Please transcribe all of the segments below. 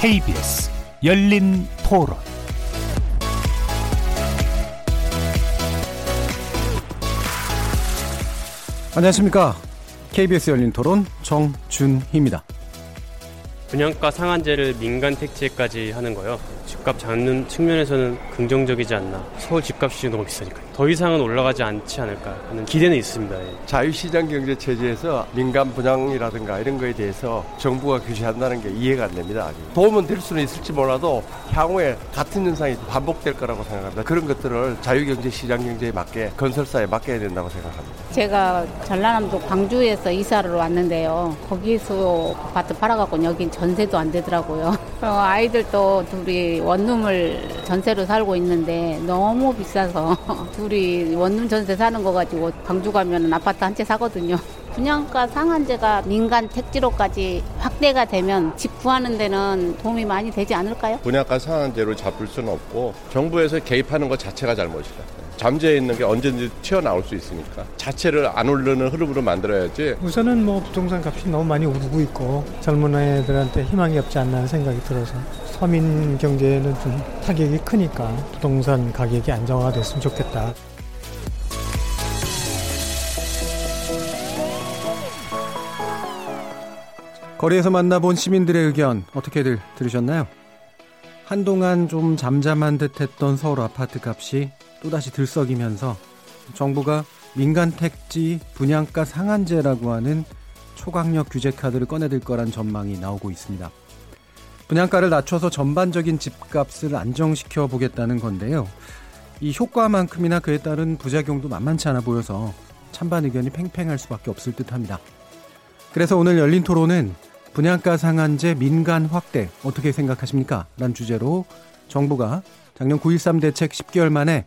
KBS 열린 토론 안녕하십니까. KBS 열린 토론 정준희입니다. 분양가 상한제를 민간 택지에까지 하는 거요. 집값 잡는 측면에서는 긍정적이지 않나. 서울 집값이 너무 비싸니까요. 더 이상은 올라가지 않지 않을까 하는 기대는 있습니다. 예. 자유시장 경제 체제에서 민간 분양이라든가 이런 거에 대해서 정부가 규제한다는 게 이해가 안 됩니다. 아직. 도움은 될 수는 있을지 몰라도 향후에 같은 현상이 반복될 거라고 생각합니다. 그런 것들을 자유경제 시장 경제에 맞게 건설사에 맡겨야 된다고 생각합니다. 제가 전라남도 광주에서 이사를 왔는데요. 거기서 아파트 팔아갖고 여긴 전세도 안 되더라고요. 아이들도 둘이 원룸을 전세로 살고 있는데 너무 비싸서 둘이 원룸 전세 사는 거 가지고 광주 가면 아파트 한 채 사거든요. 분양가 상한제가 민간 택지로까지 확대가 되면 집 구하는 데는 도움이 많이 되지 않을까요? 분양가 상한제로 잡을 수는 없고 정부에서 개입하는 것 자체가 잘못이다. 잠재해 있는 게 언제든지 튀어나올 수 있으니까 자체를 안 오르는 흐름으로 만들어야지 우선은 뭐 부동산 값이 너무 많이 오르고 있고 젊은 애들한테 희망이 없지 않나 하는 생각이 들어서 서민 경제에는 좀 타격이 크니까 부동산 가격이 안정화가 됐으면 좋겠다. 거리에서 만나본 시민들의 의견 어떻게들 들으셨나요? 한동안 좀 잠잠한 듯 했던 서울 아파트 값이 또다시 들썩이면서 정부가 민간 택지 분양가 상한제라고 하는 초강력 규제 카드를 꺼내들 거란 전망이 나오고 있습니다. 분양가를 낮춰서 전반적인 집값을 안정시켜 보겠다는 건데요. 이 효과만큼이나 그에 따른 부작용도 만만치 않아 보여서 찬반 의견이 팽팽할 수밖에 없을 듯합니다. 그래서 오늘 열린 토론은 분양가 상한제 민간 확대 어떻게 생각하십니까? 란 주제로 정부가 작년 9.13 대책 10개월 만에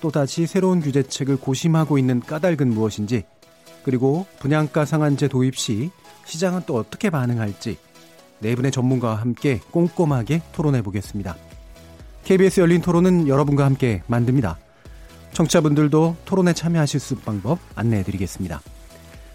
또다시 새로운 규제책을 고심하고 있는 까닭은 무엇인지 그리고 분양가 상한제 도입 시 시장은 또 어떻게 반응할지 네 분의 전문가와 함께 꼼꼼하게 토론해 보겠습니다. KBS 열린 토론은 여러분과 함께 만듭니다. 청취자분들도 토론에 참여하실 수 방법 안내해 드리겠습니다.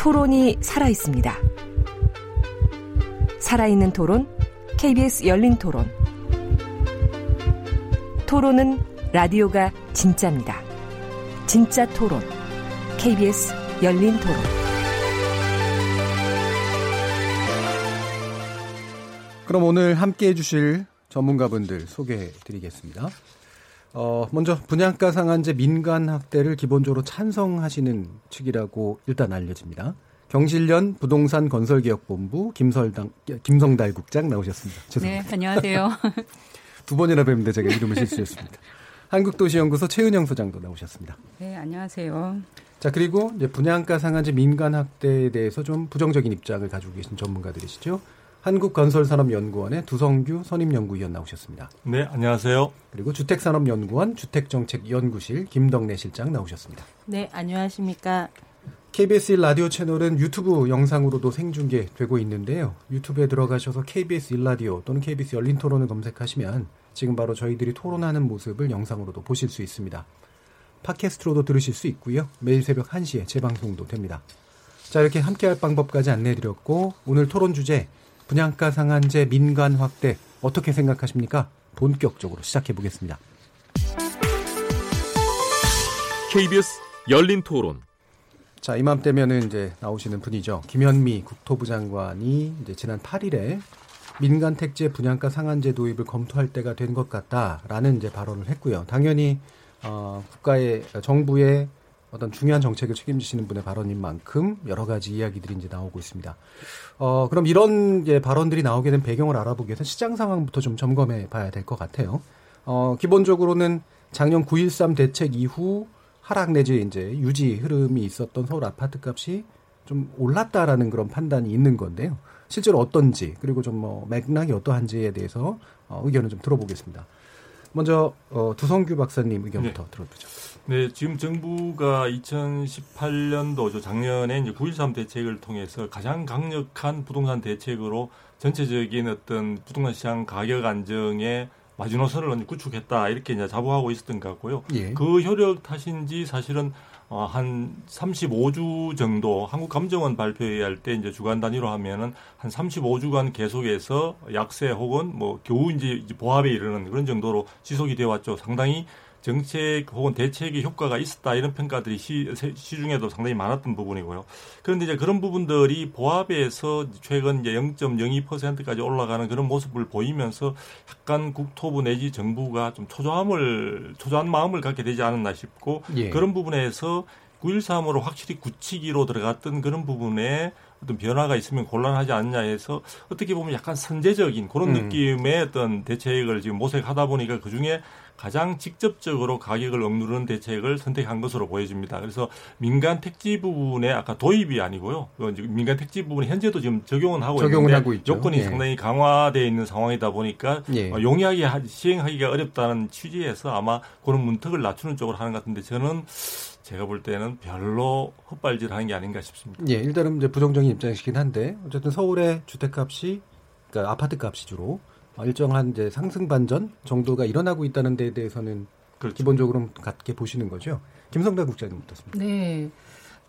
토론이 살아 있습니다. 살아있는 토론, KBS 열린 토론. 토론은 라디오가 진짜입니다. 진짜 토론, KBS 열린 토론. 그럼 오늘 함께 해주실 전문가분들 소개해 드리겠습니다. 어, 먼저 분양가 상한제 민간 확대를 기본적으로 찬성하시는 측이라고 일단 알려집니다. 경실련 부동산 건설개혁본부 김설당, 김성달 국장 나오셨습니다. 죄송합니다. 네, 안녕하세요. 두 번이나 뵙는데 제가 이름을 실수했습니다. 한국도시연구소 최은영 소장도 나오셨습니다. 네, 안녕하세요. 자, 그리고 이제 분양가 상한제 민간 확대에 대해서 좀 부정적인 입장을 가지고 계신 전문가들이시죠. 한국건설산업연구원의 두성규 선임연구위원 나오셨습니다. 네, 안녕하세요. 그리고 주택산업연구원 주택정책연구실 김덕래 실장 나오셨습니다. 네, 안녕하십니까. KBS 1 라디오 채널은 유튜브 영상으로도 생중계되고 있는데요. 유튜브에 들어가셔서 KBS 1라디오 또는 KBS 열린 토론을 검색하시면 지금 바로 저희들이 토론하는 모습을 영상으로도 보실 수 있습니다. 팟캐스트로도 들으실 수 있고요. 매일 새벽 1시에 재방송도 됩니다. 자, 이렇게 함께할 방법까지 안내해드렸고 오늘 토론 주제 분양가 상한제 민간 확대 어떻게 생각하십니까? 본격적으로 시작해 보겠습니다. KBS 열린 토론. 자, 이맘때면은 이제 나오시는 분이죠. 김현미 국토부 장관이 이제 지난 8일에 민간 택지의 분양가 상한제 도입을 검토할 때가 된 것 같다라는 이제 발언을 했고요. 당연히 어, 국가의 정부의 어떤 중요한 정책을 책임지시는 분의 발언인 만큼 여러 가지 이야기들이 이제 나오고 있습니다. 어, 그럼 이런 이제 발언들이 나오게 된 배경을 알아보기 위해서 시장 상황부터 좀 점검해 봐야 될 것 같아요. 어, 기본적으로는 작년 9.13 대책 이후 하락 내지 이제 유지 흐름이 있었던 서울 아파트 값이 좀 올랐다라는 그런 판단이 있는 건데요. 실제로 어떤지 그리고 좀 뭐 맥락이 어떠한지에 대해서 어, 의견을 좀 들어보겠습니다. 먼저 어, 두성규 박사님 의견부터 네. 들어보죠. 네, 지금 정부가 2018년도 작년에 이제 9.13 대책을 통해서 가장 강력한 부동산 대책으로 전체적인 어떤 부동산 시장 가격 안정에 마지노선을 구축했다 이렇게 이제 자부하고 있었던 것 같고요. 예. 그 효력 탓인지 사실은 어, 한 35주 정도 한국 감정원 발표할 때 이제 주간 단위로 하면은 한 35주간 계속해서 약세 혹은 뭐 겨우 이제 보합에 이르는 그런 정도로 지속이 되어 왔죠. 상당히 정책 혹은 대책의 효과가 있었다 이런 평가들이 시, 시중에도 상당히 많았던 부분이고요. 그런데 이제 그런 부분들이 보합에서 최근 이제 0.02%까지 올라가는 그런 모습을 보이면서 약간 국토부 내지 정부가 좀 초조함을 초조한 마음을 갖게 되지 않았나 싶고 예. 그런 부분에서 9.13으로 확실히 굳히기로 들어갔던 그런 부분에 어떤 변화가 있으면 곤란하지 않냐 해서 어떻게 보면 약간 선제적인 그런 음. 느낌의 어떤 대책을 지금 모색하다 보니까 그 중에 가장 직접적으로 가격을 억누르는 대책을 선택한 것으로 보여집니다. 그래서 민간 택지 부분에 아까 도입이 아니고요. 민간 택지 부분이 현재도 지금 적용은 하고 적용은 하고 있죠. 요건이 예. 상당히 강화되어 있는 상황이다 보니까 예. 어, 용이하게 하- 시행하기가 어렵다는 취지에서 아마 그런 문턱을 낮추는 쪽으로 하는 것 같은데 저는 제가 볼 때는 별로 헛발질하는 게 아닌가 싶습니다. 예, 일단은 이제 부정적인 입장이시긴 한데 어쨌든 서울의 주택값이 그러니까 아파트 값이 주로 어, 일정한 이제 상승 반전 정도가 일어나고 있다는 데에 대해서는 그렇죠. 기본적으로 같게 보시는 거죠. 김성달 국장님 어떻습니까? 네.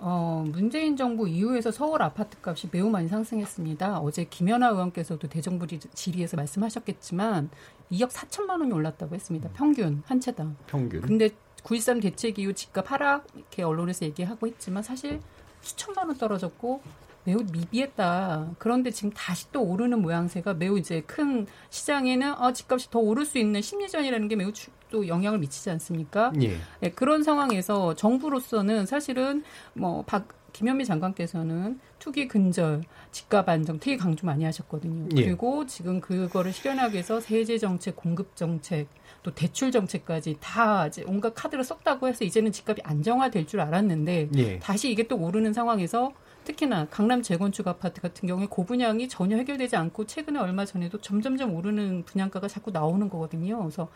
어, 문재인 정부 이후에서 서울 아파트 값이 매우 많이 상승했습니다. 어제 김연아 의원께서도 대정부 지- 질의에서 말씀하셨겠지만 2억 4천만 원이 올랐다고 했습니다. 평균 한 채당. 평균. 근데 9.13 대책 이후 집값 하락 이렇게 언론에서 얘기하고 있지만 사실 수천만 원 떨어졌고 매우 미비했다. 그런데 지금 다시 또 오르는 모양새가 매우 이제 큰 시장에는 아, 집값이 더 오를 수 있는 심리전이라는 게 매우 주- 또 영향을 미치지 않습니까? 예. 네, 그런 상황에서 정부로서는 사실은 뭐 박, 김현미 장관께서는 투기 근절, 집값 안정 되게 강조 많이 하셨거든요. 예. 그리고 지금 그거를 실현하기 위해서 세제 정책, 공급 정책, 또 대출 정책까지 다 이제 온갖 카드를 썼다고 해서 이제는 집값이 안정화될 줄 알았는데 예. 다시 이게 또 오르는 상황에서 특히나 강남 재건축 아파트 같은 경우에 고분양이 전혀 해결되지 않고 최근에 얼마 전에도 점점점 오르는 분양가가 자꾸 나오는 거거든요. 그래서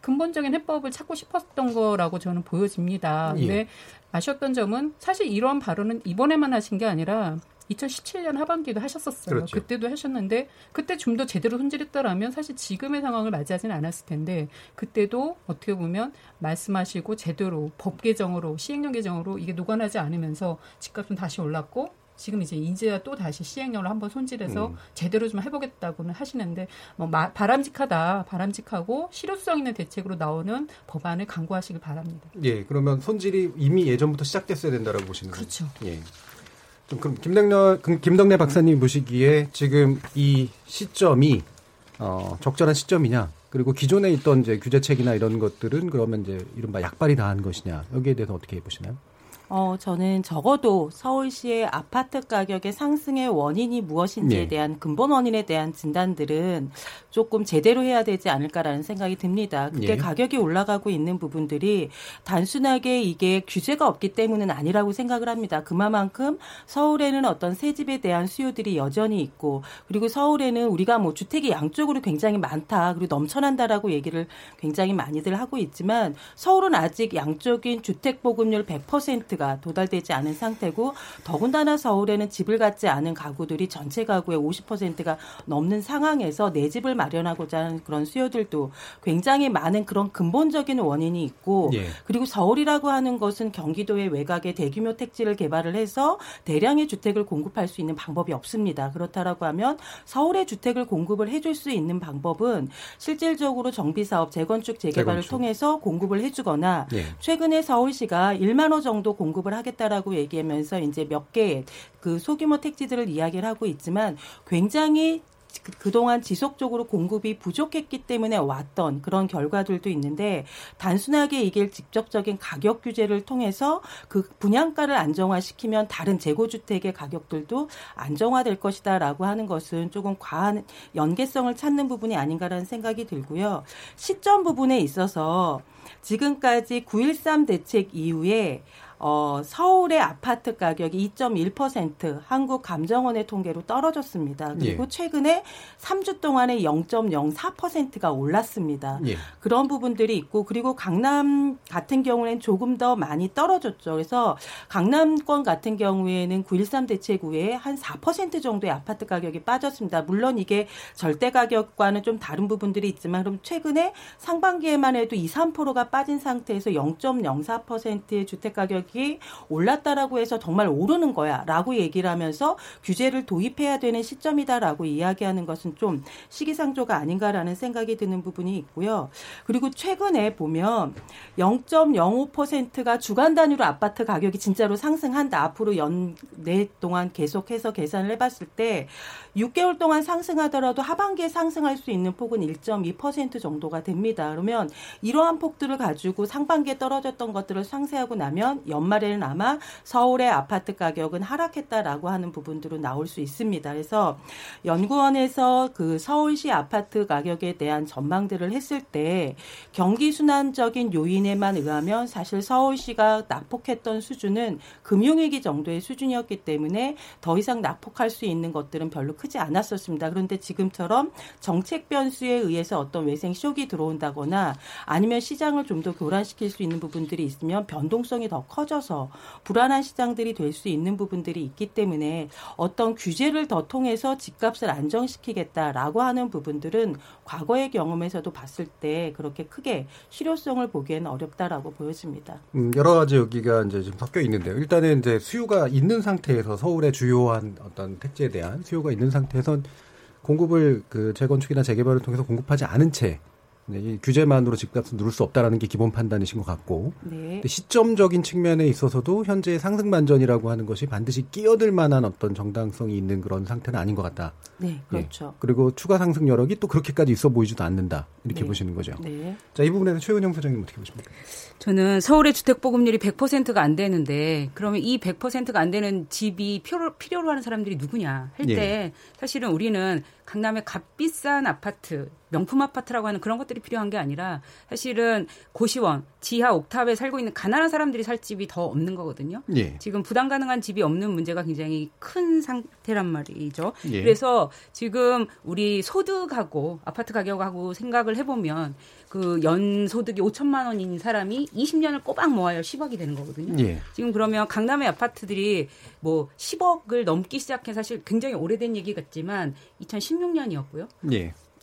근본적인 해법을 찾고 싶었던 거라고 저는 보여집니다. 예. 근데 아쉬웠던 점은 사실 이런 발언은 이번에만 하신 게 아니라 2017년 하반기도 하셨었어요. 그렇죠. 그때도 하셨는데 그때 좀 더 제대로 손질했더라면 사실 지금의 상황을 맞이하지는 않았을 텐데 그때도 어떻게 보면 말씀하시고 제대로 법 개정으로 시행령 개정으로 이게 녹아나지 않으면서 집값은 다시 올랐고 지금 이제 이제야 또 다시 시행령을 한번 손질해서 음. 제대로 좀 해보겠다고는 하시는데 뭐 마- 바람직하다 바람직하고 실효성 있는 대책으로 나오는 법안을 강구하시길 바랍니다. 예, 그러면 손질이 이미 예전부터 시작됐어야 된다라고 보시는 거죠. 그렇죠. 예. 좀 그럼 김덕래 그 김덕래 박사님 보시기에 지금 이 시점이 어, 적절한 시점이냐? 그리고 기존에 있던 이제 규제책이나 이런 것들은 그러면 이제 이른바 약발이 다한 것이냐? 여기에 대해서 어떻게 보시나요? 어, 저는 적어도 서울시의 아파트 가격의 상승의 원인이 무엇인지에 네. 대한 근본 원인에 대한 진단들은 조금 제대로 해야 되지 않을까라는 생각이 듭니다. 그게 예. 가격이 올라가고 있는 부분들이 단순하게 이게 규제가 없기 때문은 아니라고 생각을 합니다. 그만큼 서울에는 어떤 새 집에 대한 수요들이 여전히 있고 그리고 서울에는 우리가 뭐 주택이 양쪽으로 굉장히 많다 그리고 넘쳐난다라고 얘기를 굉장히 많이들 하고 있지만 서울은 아직 양적인 주택 보급률 100%가 도달되지 않은 상태고 더군다나 서울에는 집을 갖지 않은 가구들이 전체 가구의 50%가 넘는 상황에서 내 집을 마련하고자 하는 그런 수요들도 굉장히 많은 그런 근본적인 원인이 있고 예. 그리고 서울이라고 하는 것은 경기도의 외곽에 대규모 택지를 개발을 해서 대량의 주택을 공급할 수 있는 방법이 없습니다. 그렇다라고 하면 서울의 주택을 공급을 해줄 수 있는 방법은 실질적으로 정비 사업, 재건축, 재개발을 재건축. 통해서 공급을 해주거나 예. 최근에 서울시가 1만 호 정도 공 급을 하겠다라고 얘기하면서 이제 몇 개의 그 소규모 택지들을 이야기를 하고 있지만 굉장히 그- 그동안 지속적으로 공급이 부족했기 때문에 왔던 그런 결과들도 있는데 단순하게 이게 직접적인 가격 규제를 통해서 그 분양가를 안정화시키면 다른 재고주택의 가격들도 안정화될 것이다라고 하는 것은 조금 과한 연계성을 찾는 부분이 아닌가라는 생각이 들고요. 시점 부분에 있어서 지금까지 9.13 대책 이후에 어, 서울의 아파트 가격이 2.1% 한국감정원의 통계로 떨어졌습니다. 그리고 예. 최근에 3주 동안에 0.04%가 올랐습니다. 예. 그런 부분들이 있고 그리고 강남 같은 경우에는 조금 더 많이 떨어졌죠. 그래서 강남권 같은 경우에는 9.13 대책 후에 한 4% 정도의 아파트 가격이 빠졌습니다. 물론 이게 절대 가격과는 좀 다른 부분들이 있지만 그럼 최근에 상반기에만 해도 2, 3%가 빠진 상태에서 0.04%의 주택 가격 이 올랐다라고 해서 정말 오르는 거야라고 얘기를 하면서 규제를 도입해야 되는 시점이다라고 이야기하는 것은 좀 시기상조가 아닌가라는 생각이 드는 부분이 있고요. 그리고 최근에 보면 0.05%가 주간 단위로 아파트 가격이 진짜로 상승한다. 앞으로 연내 동안 계속해서 계산을 해봤을 때 6개월 동안 상승하더라도 하반기에 상승할 수 있는 폭은 1.2% 정도가 됩니다. 그러면 이러한 폭들을 가지고 상반기에 떨어졌던 것들을 상쇄하고 나면 연말에는 아마 서울의 아파트 가격은 하락했다라고 하는 부분들로 나올 수 있습니다. 그래서 연구원에서 그 서울시 아파트 가격에 대한 전망들을 했을 때 경기 순환적인 요인에만 의하면 사실 서울시가 낙폭했던 수준은 금융위기 정도의 수준이었기 때문에 더 이상 낙폭할 수 있는 것들은 별로 크지 않았었습니다. 그런데 지금처럼 정책 변수에 의해서 어떤 외생 쇼이 들어온다거나 아니면 시장을 좀 더 교란시킬 수 있는 부분들이 있으면 변동성이 더 커 져서 불안한 시장들이 될 수 있는 부분들이 있기 때문에 어떤 규제를 더 통해서 집값을 안정시키겠다라고 하는 부분들은 과거의 경험에서도 봤을 때 그렇게 크게 실효성을 보기에는 어렵다라고 보여집니다. 음, 여러 가지 여기가 이제 좀 섞여 있는데요. 일단은 이제 수요가 있는 상태에서 서울의 주요한 어떤 택지에 대한 수요가 있는 상태에서 공급을 그 재건축이나 재개발을 통해서 공급하지 않은 채 네, 이 규제만으로 집값을 누를 수 없다라는 게 기본 판단이신 것 같고 네. 시점적인 측면에 있어서도 현재 상승 반전이라고 하는 것이 반드시 끼어들 만한 어떤 정당성이 있는 그런 상태는 아닌 것 같다. 네, 그렇죠. 예. 그리고 추가 상승 여력이 또 그렇게까지 있어 보이지도 않는다. 이렇게 네. 보시는 거죠. 네. 자, 이 부분에는 최은영 소장님 어떻게 보십니까? 저는 서울의 주택 보급률이 100%가 안 되는데 그러면 이 100%가 안 되는 집이 필요, 필요로 하는 사람들이 누구냐 할때 예. 사실은 우리는 강남의 값비싼 아파트 명품 아파트라고 하는 그런 것들이 필요한 게 아니라 사실은 고시원 지하 옥탑에 살고 있는 가난한 사람들이 살 집이 더 없는 거거든요. 예. 지금 부담 가능한 집이 없는 문제가 굉장히 큰 상태란 말이죠. 예. 그래서 지금 우리 소득하고 아파트 가격하고 생각을 해보면 그 연 소득이 5천만 원인 사람이 20년을 꼬박 모아야 10억이 되는 거거든요. 예. 지금 그러면 강남의 아파트들이 뭐 10억을 넘기 시작해 사실 굉장히 오래된 얘기 같지만 2016년이었고요.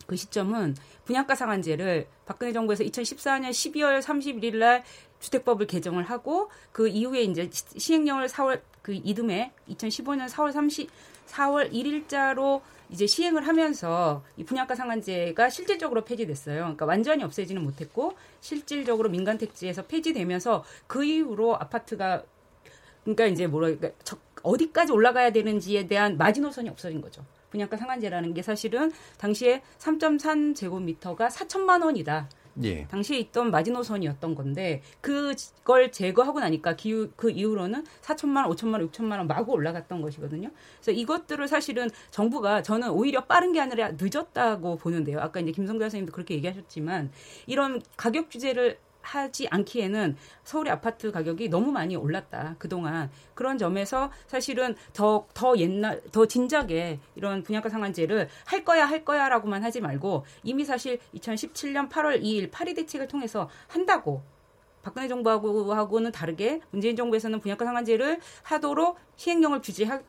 예. 그 시점은 분양가 상한제를 박근혜 정부에서 2014년 12월 31일 날 주택법을 개정을 하고 그 이후에 이제 시- 시행령을 4월 그 이듬해 2015년 4월 30 4월 1일자로 이제 시행을 하면서 이 분양가 상한제가 실질적으로 폐지됐어요. 그러니까 완전히 없애지는 못했고 실질적으로 민간 택지에서 폐지되면서 그 이후로 아파트가 그러니까 이제 뭐라 그러니까 적- 어디까지 올라가야 되는지에 대한 마지노선이 없어진 거죠. 분양가 상한제라는 게 사실은 당시에 3.3 제곱미터가 4천만 원이다. 예. 당시에 있던 마지노선이었던 건데 그걸 제거하고 나니까 기후, 그 이후로는 4천만 원, 5천만 원, 6천만 원 마구 올라갔던 것이거든요. 그래서 이것들을 사실은 정부가 저는 오히려 빠른 게 아니라 늦었다고 보는데요. 아까 이제 김성자 선생님도 그렇게 얘기하셨지만 이런 가격 규제를 하지 않기에는 서울의 아파트 가격이 너무 많이 올랐다 그동안. 그런 점에서 사실은 더더 옛날 더 진작에 이런 분양가 상한제를 할 거야 할 거야라고만 하지 말고 이미 사실 2017년 8월 2일 파리 대책을 통해서 한다고 박근혜 정부하고는 다르게 문재인 정부에서는 분양가 상한제를 하도록 시행령을 규제하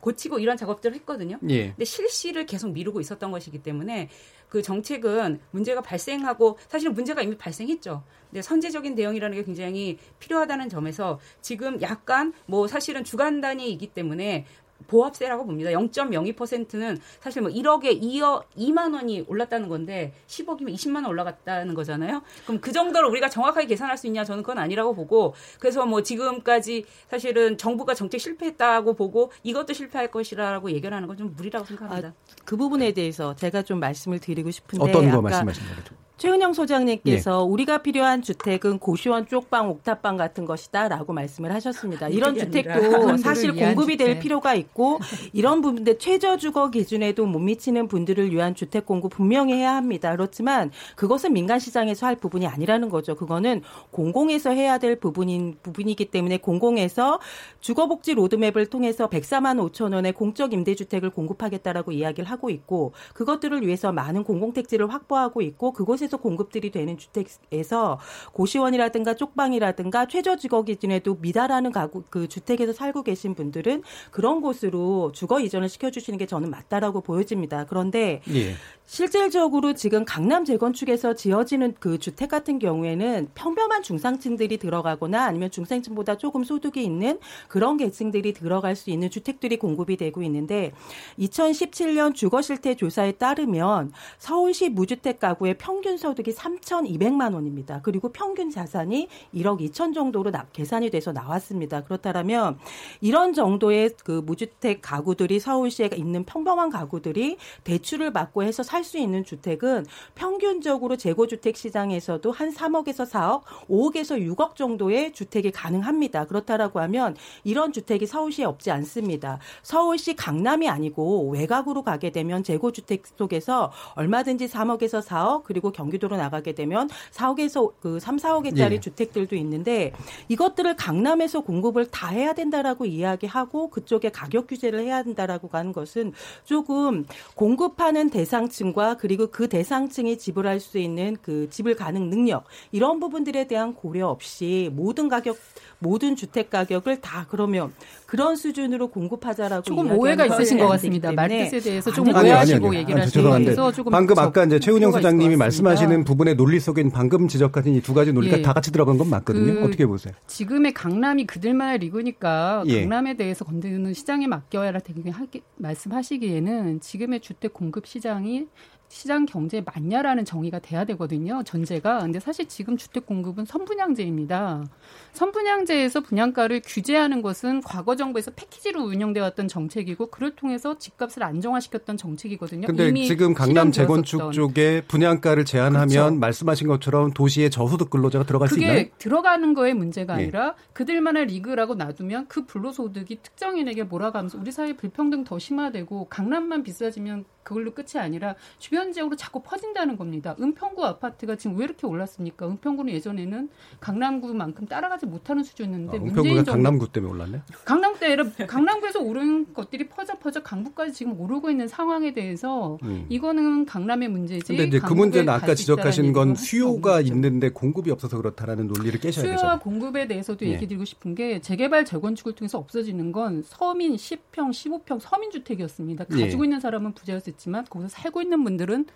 고치고 이런 작업들을 했거든요. 예. 근데 실시를 계속 미루고 있었던 것이기 때문에 그 정책은 문제가 발생하고 사실은 문제가 이미 발생했죠. 근데 선제적인 대응이라는 게 굉장히 필요하다는 점에서 지금 약간 뭐 사실은 주간 단위이기 때문에 보합세라고 봅니다. 0.02%는 사실 뭐 1억에 2억 2만 원이 올랐다는 건데 10억이면 20만 원 올라갔다는 거잖아요. 그럼 그 정도를 우리가 정확하게 계산할 수 있냐? 저는 그건 아니라고 보고 그래서 뭐 지금까지 사실은 정부가 정책 실패했다고 보고 이것도 실패할 것이라고 얘기를 하는 건 좀 무리라고 생각합니다. 그 부분에 대해서 제가 좀 말씀을 드리고 싶은데 어떤 거 말씀하신 거죠? 최은영 소장님께서 예. 우리가 필요한 주택은 고시원 쪽방, 옥탑방 같은 것이다라고 말씀을 하셨습니다. 이런 주택도 사실 공급이 될 필요가 있고 이런 부분들 최저 주거 기준에도 못 미치는 분들을 위한 주택 공급 분명히 해야 합니다. 그렇지만 그것은 민간 시장에서 할 부분이 아니라는 거죠. 그거는 공공에서 해야 될 부분인 부분이기 때문에 공공에서 주거복지 로드맵을 통해서 104만 5천 원의 공적 임대주택을 공급하겠다라고 이야기를 하고 있고 그것들을 위해서 많은 공공택지를 확보하고 있고 그곳에 곳에서 공급들이 되는 주택에서 고시원이라든가 쪽방이라든가 최저 주거 기준에도 미달하는 가구 그 주택에서 살고 계신 분들은 그런 곳으로 주거 이전을 시켜주시는 게 저는 맞다라고 보여집니다. 그런데 예. 실질적으로 지금 강남 재건축에서 지어지는 그 주택 같은 경우에는 평범한 중상층들이 들어가거나 아니면 중상층보다 조금 소득이 있는 그런 계층들이 들어갈 수 있는 주택들이 공급이 되고 있는데 2017년 주거 실태 조사에 따르면 서울시 무주택 가구의 평균 소득이 3,200만 원입니다. 그리고 평균 자산이 1억 2천 정도로 납, 계산이 돼서 나왔습니다. 그렇다면 이런 정도의 그 무주택 가구들이 서울시에 있는 평범한 가구들이 대출을 받고 해서 살 수 있는 주택은 평균적으로 재고주택 시장에서도 한 3억에서 4억, 5억에서 6억 정도의 주택이 가능합니다. 그렇다라고 하면 이런 주택이 서울시에 없지 않습니다. 서울시 강남이 아니고 외곽으로 가게 되면 재고주택 속에서 얼마든지 3억에서 4억 그리고 경 기도로 나가게 되면 4억에서 그 3, 4억짜리 예. 주택들도 있는데 이것들을 강남에서 공급을 다 해야 된다라고 이야기하고 그쪽에 가격 규제를 해야 된다라고 하는 것은 조금 공급하는 대상층과 그리고 그 대상층이 지불할 수 있는 그 지불 가능 능력 이런 부분들에 대한 고려 없이 모든 가격 모든 주택 가격을 다 그러면 그런 수준으로 공급하자라고 조금 오해가 있으신 것 같습니다. 마켓에 대해서 좀 오해하시고 얘기를 하시면서 조금 방금 아까 이제 최은영 소장님이 말씀하시는 부분의 논리 속엔 방금 지적하신 이 두 가지 논리가 예. 다 같이 들어간 건 맞거든요. 그 어떻게 보세요? 지금의 강남이 그들만의 리그니까 예. 강남에 대해서 건드리는 시장에 맡겨야 되게 말씀하시기에는 지금의 주택 공급 시장이 시장 경제에 맞냐라는 정의가 돼야 되거든요. 전제가. 근데 사실 지금 주택 공급은 선분양제입니다. 선분양제에서 분양가를 규제하는 것은 과거 정부에서 패키지로 운영돼 왔던 정책이고 그를 통해서 집값을 안정화시켰던 정책이거든요. 근데 지금 강남 재건축 쪽에 분양가를 제한하면 그렇죠. 말씀하신 것처럼 도시의 저소득 근로자가 들어갈 수 있나요? 그게 들어가는 거에 문제가 예. 아니라 그들만의 리그라고 놔두면 그 불로소득이 특정인에게 몰아가면서 우리 사회 불평등 더 심화되고 강남만 비싸지면 그걸로 끝이 아니라 주변 지역으로 자꾸 퍼진다는 겁니다. 은평구 아파트가 지금 왜 이렇게 올랐습니까? 은평구는 예전에는 강남구만큼 따라가지 못하는 수준이었는데 아, 은평구가 강남구 때문에 올랐네? 강남 때 강남구에서 오른 것들이 퍼져 퍼져 강북까지 지금 오르고 있는 상황에 대해서 음. 이거는 강남의 문제지. 근데 이제 그 문제는 아까 지적하신 건 수요가 있는데 공급이 없어서 그렇다라는 논리를 깨셔야 되죠. 수요와 공급에 대해서도 예. 얘기 드리고 싶은 게 재개발 재건축을 통해서 없어지는 건 서민 10평, 15평 서민 주택이었습니다. 가지고 예. 있는 사람은 부자였을 있지만 거기서 살고 있는 분들은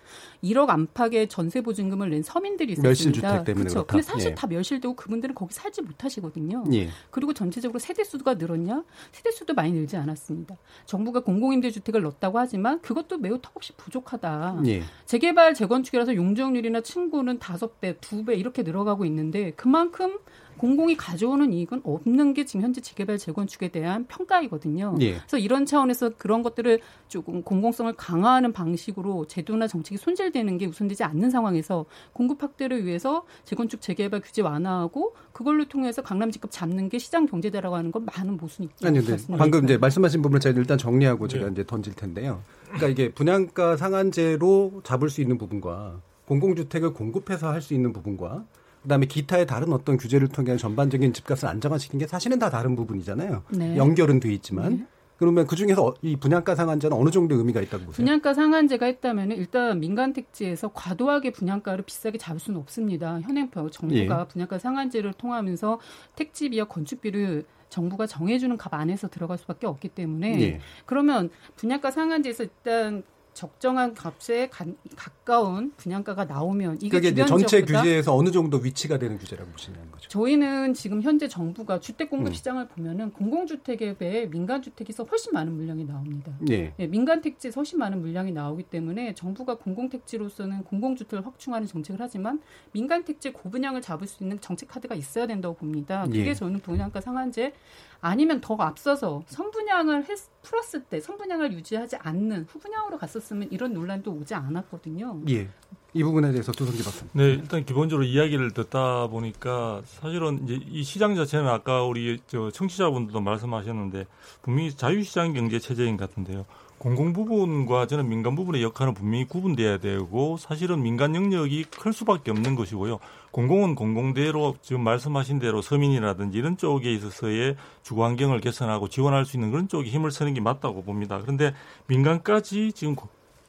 1억 안팎의 전세 보증금을 낸 서민들이 있습니다. 멸실 주택 때문에 그렇죠. 근데 사실 예. 다 멸실되고 그분들은 거기 살지 못하시거든요. 예. 그리고 전체적으로 세대 수가 늘었냐? 세대 수도 많이 늘지 않았습니다. 정부가 공공임대 주택을 넣었다고 하지만 그것도 매우 턱없이 부족하다. 예. 재개발 재건축이라서 용적률이나 층고는 다섯 배, 두 배 이렇게 늘어가고 있는데 그만큼 공공이 가져오는 이익은 없는 게 지금 현재 재개발 재건축에 대한 평가이거든요. 예. 그래서 이런 차원에서 그런 것들을 조금 공공성을 강화하는 방식으로 제도나 정책이 손질되는 게 우선되지 않는 상황에서 공급 확대를 위해서 재건축 재개발 규제 완화하고 그걸로 통해서 강남 집값 잡는 게 시장 경제다라고 하는 건 많은 모순이 있다. 아니, 근 방금 이제 말씀하신 부분을 제가 일단 정리하고 제가 네. 이제 던질 텐데요. 그러니까 이게 분양가 상한제로 잡을 수 있는 부분과 공공주택을 공급해서 할 수 있는 부분과 그다음에 기타의 다른 어떤 규제를 통해 전반적인 집값을 안정화시키는 게 사실은 다 다른 부분이잖아요. 네. 연결은 돼 있지만 네. 그러면 그 중에서 이 분양가 상한제는 어느 정도 의미가 있다고 보세요? 분양가 상한제가 있다면 일단 민간 택지에서 과도하게 분양가를 비싸게 잡을 수는 없습니다. 현행법 정부가 예. 분양가 상한제를 통하면서 택지비와 건축비를 정부가 정해주는 값 안에서 들어갈 수밖에 없기 때문에 예. 그러면 분양가 상한제에서 일단 적정한 값에 가, 가까운 분양가가 나오면 이게 그게 전체 규제에서 어느 정도 위치가 되는 규제라고 보시는 거죠? 저희는 지금 현재 정부가 주택 공급 음. 시장을 보면은 공공주택에 비해 민간 주택에서 훨씬 많은 물량이 나옵니다. 예. 예, 민간 택지에서 훨씬 많은 물량이 나오기 때문에 정부가 공공 택지로서는 공공주택을 확충하는 정책을 하지만 민간 택지 고분양을 잡을 수 있는 정책 카드가 있어야 된다고 봅니다. 그게 예. 저는 분양가 상한제 아니면 더 앞서서 선분양을 했, 풀었을 때 선분양을 유지하지 않는 후분양으로 갔었으면 이런 논란도 오지 않았거든요. 예. 이 부분에 대해서 두성기 박사. 네, 일단 기본적으로 이야기를 듣다 보니까 사실은 이제 이 시장 자체는 아까 우리 저 청취자분들도 말씀하셨는데 분명히 자유시장 경제 체제인 것 같은데요. 공공 부분과 저는 민간 부분의 역할은 분명히 구분돼야 되고 사실은 민간 영역이 클 수밖에 없는 것이고요. 공공은 공공대로 지금 말씀하신 대로 서민이라든지 이런 쪽에 있어서의 주거 환경을 개선하고 지원할 수 있는 그런 쪽에 힘을 쓰는 게 맞다고 봅니다. 그런데 민간까지 지금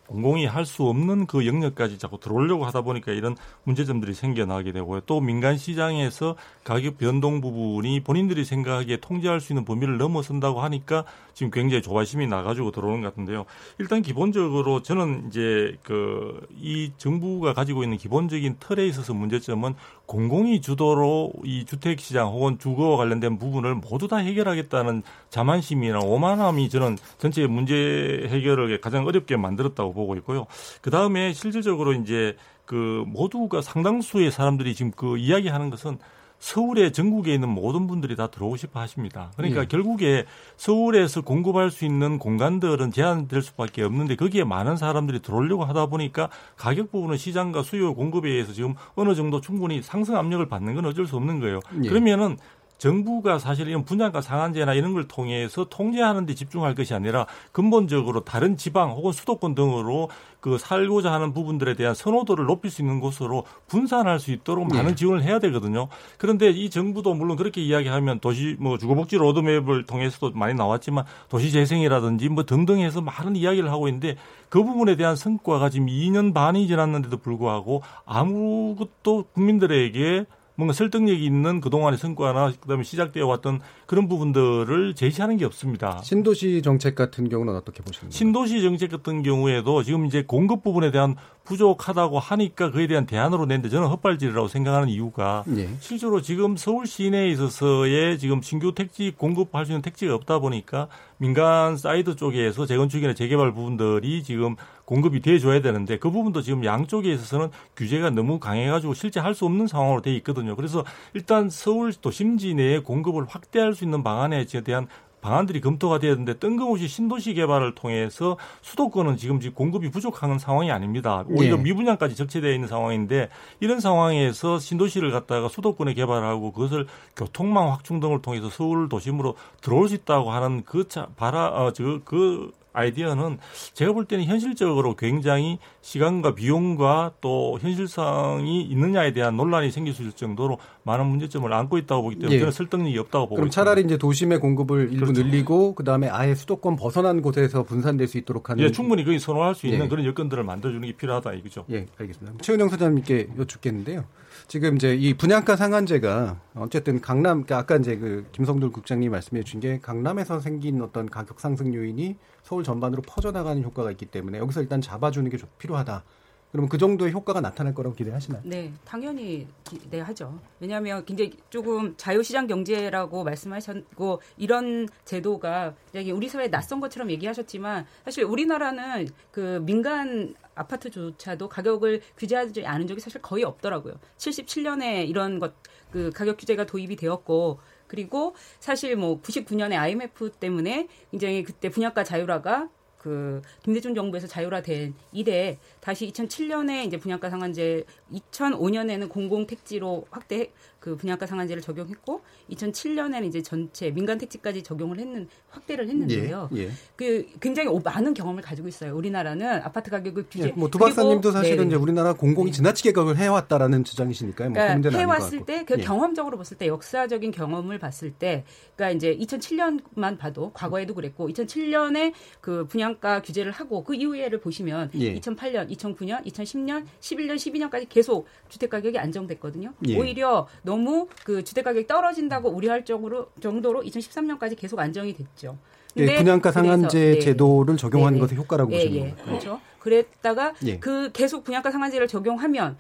공공이 할 수 없는 그 영역까지 자꾸 들어오려고 하다 보니까 이런 문제점들이 생겨나게 되고요. 또 민간 시장에서 가격 변동 부분이 본인들이 생각하기에 통제할 수 있는 범위를 넘어선다고 하니까 지금 굉장히 조바심이 나가지고 들어오는 것 같은데요. 일단 기본적으로 저는 이제 그 이 정부가 가지고 있는 기본적인 틀에 있어서 문제점은 공공이 주도로 이 주택 시장 혹은 주거와 관련된 부분을 모두 다 해결하겠다는 자만심이나 오만함이 저는 전체 문제 해결을 가장 어렵게 만들었다고 보고 있고요. 그 다음에 실질적으로 이제 그 모두가 상당수의 사람들이 지금 그 이야기하는 것은 서울에 전국에 있는 모든 분들이 다 들어오고 싶어 하십니다. 그러니까 예. 결국에 서울에서 공급할 수 있는 공간들은 제한될 수밖에 없는데 거기에 많은 사람들이 들어오려고 하다 보니까 가격 부분은 시장과 수요 공급에 의해서 지금 어느 정도 충분히 상승 압력을 받는 건 어쩔 수 없는 거예요. 예. 그러면은 정부가 사실 이런 분양가 상한제나 이런 걸 통해서 통제하는 데 집중할 것이 아니라 근본적으로 다른 지방 혹은 수도권 등으로 그 살고자 하는 부분들에 대한 선호도를 높일 수 있는 곳으로 분산할 수 있도록 많은 예. 지원을 해야 되거든요. 그런데 이 정부도 물론 그렇게 이야기하면 도시 뭐 주거복지 로드맵을 통해서도 많이 나왔지만 도시 재생이라든지 뭐 등등 해서 많은 이야기를 하고 있는데 그 부분에 대한 성과가 지금 2년 반이 지났는데도 불구하고 아무것도 국민들에게 뭔가 설득력이 있는 그동안의 성과나 그다음에 시작되어 왔던 그런 부분들을 제시하는 게 없습니다. 신도시 정책 같은 경우는 어떻게 보시나요? 신도시 정책 같은 경우에도 지금 이제 공급 부분에 대한 부족하다고 하니까 그에 대한 대안으로 낸데 저는 헛발질이라고 생각하는 이유가 예. 실제로 지금 서울 시내에 있어서의 지금 신규 택지 공급할 수 있는 택지가 없다 보니까 민간 사이드 쪽에서 재건축이나 재개발 부분들이 지금 공급이 돼줘야 되는데 그 부분도 지금 양쪽에 있어서는 규제가 너무 강해가지고 실제 할 수 없는 상황으로 돼 있거든요. 그래서 일단 서울 도심지 내에 공급을 확대할 수 있는 방안에 대한 방안들이 검토가 돼야 되는데 뜬금없이 신도시 개발을 통해서 수도권은 지금 지금 공급이 부족한 상황이 아닙니다. 오히려 예. 미분양까지 적체되어 있는 상황인데 이런 상황에서 신도시를 갖다가 수도권에 개발하고 그것을 교통망 확충 등을 통해서 서울 도심으로 들어올 수 있다고 하는 그 차, 바라 어저그 아이디어는 제가 볼 때는 현실적으로 굉장히 시간과 비용과 또 현실성이 있느냐에 대한 논란이 생길 수 있을 정도로 많은 문제점을 안고 있다고 보기 때문에 예. 저는 설득력이 없다고 보고 그럼 있습니다. 차라리 이제 도심의 공급을 일부 그렇죠. 늘리고 그다음에 아예 수도권 벗어난 곳에서 분산될 수 있도록 하는 예, 충분히 거기 선호할 수 있는 예. 그런 여건들을 만들어 주는 게 필요하다 이거죠. 예, 알겠습니다. 최은영 사장님께 여쭙겠는데요. 지금 이제 이 분양가 상한제가 어쨌든 강남, 그러니까 아까 이제 그 김성돌 국장님 말씀해 주신 게 강남에서 생긴 어떤 가격 상승 요인이 서울 전반으로 퍼져나가는 효과가 있기 때문에 여기서 일단 잡아주는 게좀 필요하다. 그러면 그 정도의 효과가 나타날 거라고 기대하시나요? 네, 당연히 기대하죠. 왜냐하면 굉장히 조금 자유시장 경제라고 말씀하셨고 이런 제도가 우리 사회에 낯선 것처럼 얘기하셨지만 사실 우리나라는 그 민간 아파트조차도 가격을 규제하지 않은 적이 사실 거의 없더라고요. 77년에 이런 것 그 가격 규제가 도입이 되었고 그리고 사실 뭐 99년에 IMF 때문에 굉장히 그때 분양가 자율화가 그 김대중 정부에서 자율화된 이래 다시 2007년에 이제 분양가 상한제 2005년에는 공공 택지로 확대 그 분양가 상한제를 적용했고 2007년에는 이제 전체 민간 택지까지 적용을 했는 확대를 했는데요. 예, 예. 그 굉장히 오- 많은 경험을 가지고 있어요. 우리나라는 아파트 가격을 규제 예, 뭐두 박사님도 사실은 네. 이제 우리나라 공공이 지나치게 가격을 해왔다라는 주장이시니까요. 뭐그 그러니까 해왔을 같고. 때그 예. 경험적으로 봤을 때 역사적인 경험을 봤을 때 그러니까 이제 2007년만 봐도 과거에도 그랬고 2007년에 그 분양가 규제를 하고 그 이후에를 보시면 예. 2008년, 2009년, 2010년, 11년, 12년까지 계속 주택 가격이 안정됐거든요. 예. 오히려 너무 그 주택 가격이 떨어진다고 우려할 정도로 정도로 2013년까지 계속 안정이 됐죠. 예, 분양가 그래서- 상한제 네. 제도를 적용하는 네, 네. 것의 효과라고 예, 보시는 예, 거예요. 그렇죠. 그랬다가 예. 그 계속 분양가 상한제를 적용하면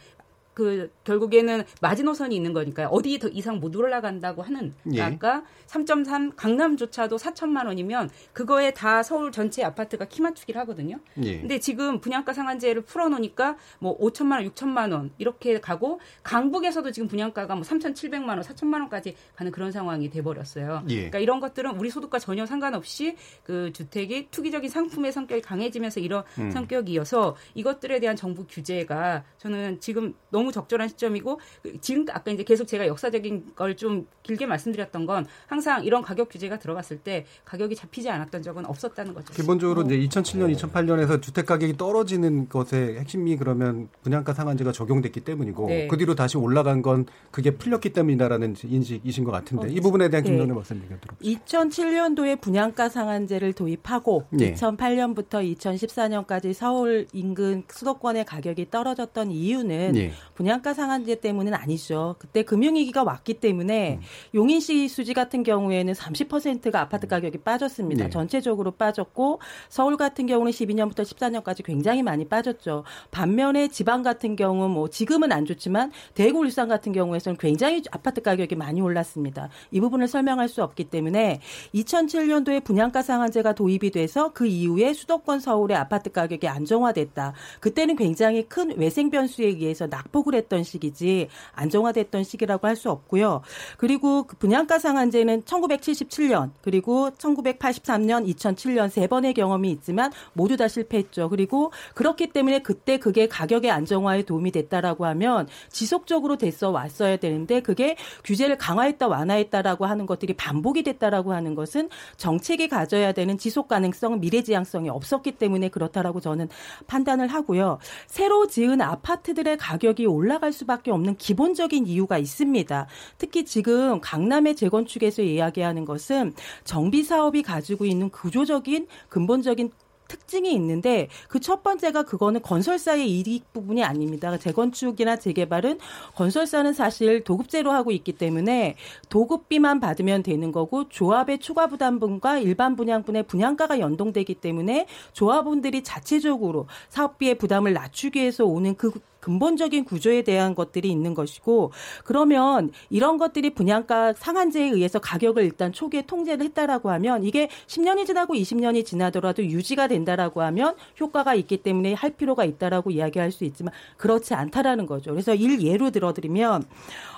그 결국에는 마지노선이 있는 거니까요. 어디 더 이상 못 올라간다고 하는 예. 아까 3.3 강남조차도 4천만 원이면 그거에 다 서울 전체 아파트가 키 맞추기를 하거든요. 예. 근데 지금 분양가 상한제를 풀어 놓으니까 뭐 5천만 원, 6천만 원 이렇게 가고 강북에서도 지금 분양가가 뭐 3,700만 원, 4천만 원까지 가는 그런 상황이 돼 버렸어요. 예. 그러니까 이런 것들은 우리 소득과 전혀 상관없이 그 주택이 투기적인 상품의 성격이 강해지면서 이런 음. 성격이어서 이것들에 대한 정부 규제가 저는 지금 너무 적절한 시점이고 그 지금 아까 이제 계속 제가 역사적인 걸 좀 길게 말씀드렸던 건 항상 이런 가격 규제가 들어갔을 때 가격이 잡히지 않았던 적은 없었다는 거죠. 기본적으로 이제 2007년, 2008년에서 주택 가격이 떨어지는 것의 핵심이 그러면 분양가 상한제가 적용됐기 때문이고 네. 그 뒤로 다시 올라간 건 그게 풀렸기 때문이다라는 인식이신 것 같은데 어, 이 부분에 대한 네. 김동래 박사님 의견 들어. 2007년도에 분양가 상한제를 도입하고 예. 2008년부터 2014년까지 서울 인근 수도권의 가격이 떨어졌던 이유는 예. 분양가 상한제 때문은 아니죠. 그때 금융위기가 왔기 때문에 음. 용인시 수지 같은 경우에는 30%가 아파트 가격이 빠졌습니다. 예. 전체적으로 빠졌고 서울 같은 경우는 12년부터 14년까지 굉장히 많이 빠졌죠. 반면에 지방 같은 경우 뭐 지금은 안 좋지만 대구 울산 같은 경우에서는 굉장히 아파트 가격이 많이 올랐습니다. 이 부분을 설명할 수 없기 때문에 2007년도에 분양가 상한제가 도입이 돼서 그 이후에 수도권 서울의 아파트 가격이 안정화됐다. 그때는 굉장히 큰 외생 변수에 의해서 낙폭 을 했던 시기지 안정화됐던 시기라고 할 수 없고요. 그리고 그 분양가 상한제는 1977년 그리고 1983년, 2007년 세 번의 경험이 있지만 모두 다 실패했죠. 그리고 그렇기 때문에 그때 그게 가격의 안정화에 도움이 됐다라고 하면 지속적으로 됐어 왔어야 되는데 그게 규제를 강화했다 완화했다라고 하는 것들이 반복이 됐다라고 하는 것은 정책이 가져야 되는 지속 가능성, 미래 지향성이 없었기 때문에 그렇다라고 저는 판단을 하고요. 새로 지은 아파트들의 가격이 올라갈 수밖에 없는 기본적인 이유가 있습니다. 특히 지금 강남의 재건축에서 이야기하는 것은 정비 사업이 가지고 있는 구조적인 근본적인 특징이 있는데 그 첫 번째가 그거는 건설사의 이익 부분이 아닙니다. 재건축이나 재개발은 건설사는 사실 도급제로 하고 있기 때문에 도급비만 받으면 되는 거고 조합의 추가 부담분과 일반 분양분의 분양가가 연동되기 때문에 조합원들이 자체적으로 사업비의 부담을 낮추기 위해서 오는 그 근본적인 구조에 대한 것들이 있는 것이고 그러면 이런 것들이 분양가 상한제에 의해서 가격을 일단 초기에 통제를 했다라고 하면 이게 10년이 지나고 20년이 지나더라도 유지가 된다라고 하면 효과가 있기 때문에 할 필요가 있다라고 이야기할 수 있지만 그렇지 않다라는 거죠. 그래서 일 예로 들어드리면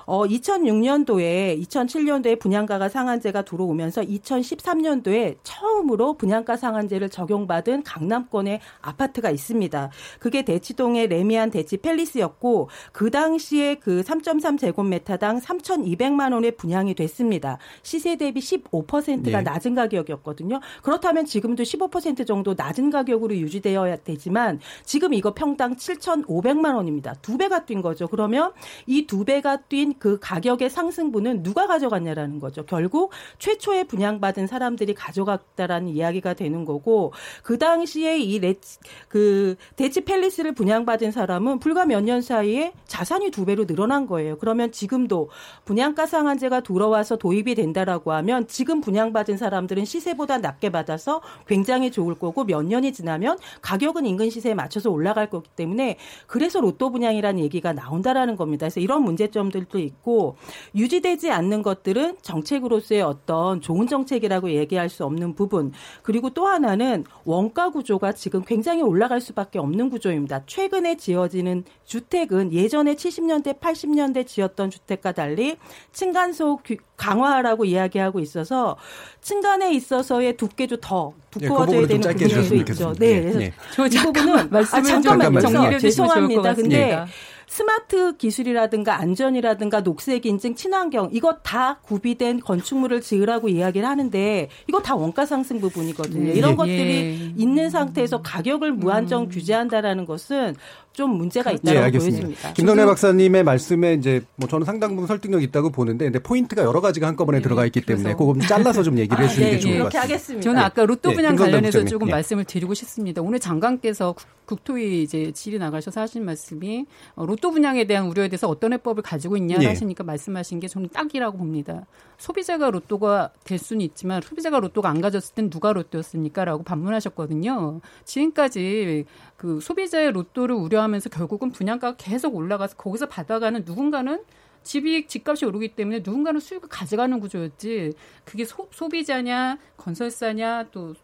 어 2006년도에 2007년도에 분양가가 상한제가 들어오면서 2013년도에 처음으로 분양가 상한제를 적용받은 강남권의 아파트가 있습니다. 그게 대치동의 레미안 대치 팰리스였고 그 당시에 그 3.3 제곱미터당 3,200만 원에 분양이 됐습니다. 시세 대비 15%가 네. 낮은 가격이었거든요. 그렇다면 지금도 15% 정도 낮은 가격으로 유지되어야 되지만 지금 이거 평당 7,500만 원입니다. 두 배가 뛴 거죠. 그러면 이 두 배가 뛴그 가격의 상승분은 누가 가져갔냐라는 거죠. 결국 최초에 분양받은 사람들이 가져갔다라는 이야기가 되는 거고 그 당시에 이 레치, 그 대치 팰리스를 분양받은 사람은 불과 몇 년 사이에 자산이 두 배로 늘어난 거예요. 그러면 지금도 분양가 상한제가 돌아와서 도입이 된다라고 하면 지금 분양받은 사람들은 시세보다 낮게 받아서 굉장히 좋을 거고 몇 년이 지나면 가격은 인근 시세에 맞춰서 올라갈 거기 때문에 그래서 로또 분양이라는 얘기가 나온다라는 겁니다. 그래서 이런 문제점들도 있고 유지되지 않는 것들은 정책으로서의 어떤 좋은 정책이라고 얘기할 수 없는 부분 그리고 또 하나는 원가 구조가 지금 굉장히 올라갈 수밖에 없는 구조입니다. 최근에 지어지는 주택은 예전에 70년대, 80년대 지었던 주택과 달리 층간소음 규- 강화라고 이야기하고 있어서 층간에 있어서의 두께도 더 예, 그 두꺼워져야 좀 되는 짧게 부분도 해주셨으면 있죠. 네, 예, 그래서 예. 저이 부분은 잠깐 아, 좀 잠깐만요. 정리를 해주시면 좋을 것 죄송합니다. 근데 같습니다. 스마트 기술이라든가 안전이라든가 녹색 인증, 친환경 이거 다 구비된 건축물을 지으라고 이야기를 하는데 이거 다 원가 상승 부분이거든요. 네. 이런 예. 것들이 있는 상태에서 가격을 무한정 규제한다라는 것은 좀 문제가 예, 있다고 알겠습니다. 보여집니다. 김동래 박사님의 말씀에 이제 뭐 저는 상당 부분 설득력 있다고 보는데 근데 포인트가 여러 가지가 한꺼번에 들어가 있기 때문에 네, 그거 좀 잘라서 좀 얘기를 아, 해주는 네, 게 좋을 것 그렇게 같습니다. 하겠습니다. 저는 아까 로또 예, 분양 관련해서 부장님. 조금 예. 말씀을 드리고 싶습니다. 오늘 장관께서 국- 국토위 이제 질의 나가셔서 하신 말씀이 어, 로또 분양에 대한 우려에 대해서 어떤 해법을 가지고 있냐 예. 하시니까 말씀하신 게 저는 딱이라고 봅니다. 소비자가 로또가 될 수는 있지만 소비자가 로또가 안 가졌을 땐 누가 로또였습니까라고 반문하셨거든요. 지금까지 그 소비자의 로또를 우려하는 증가하면서 결국은 분양가가 계속 올라가서 거기서 받아가는 누군가는 집이 집값이 오르기 때문에 누군가는 수익을 가져가는 구조였지 그게 소, 소비자냐 건설사냐 또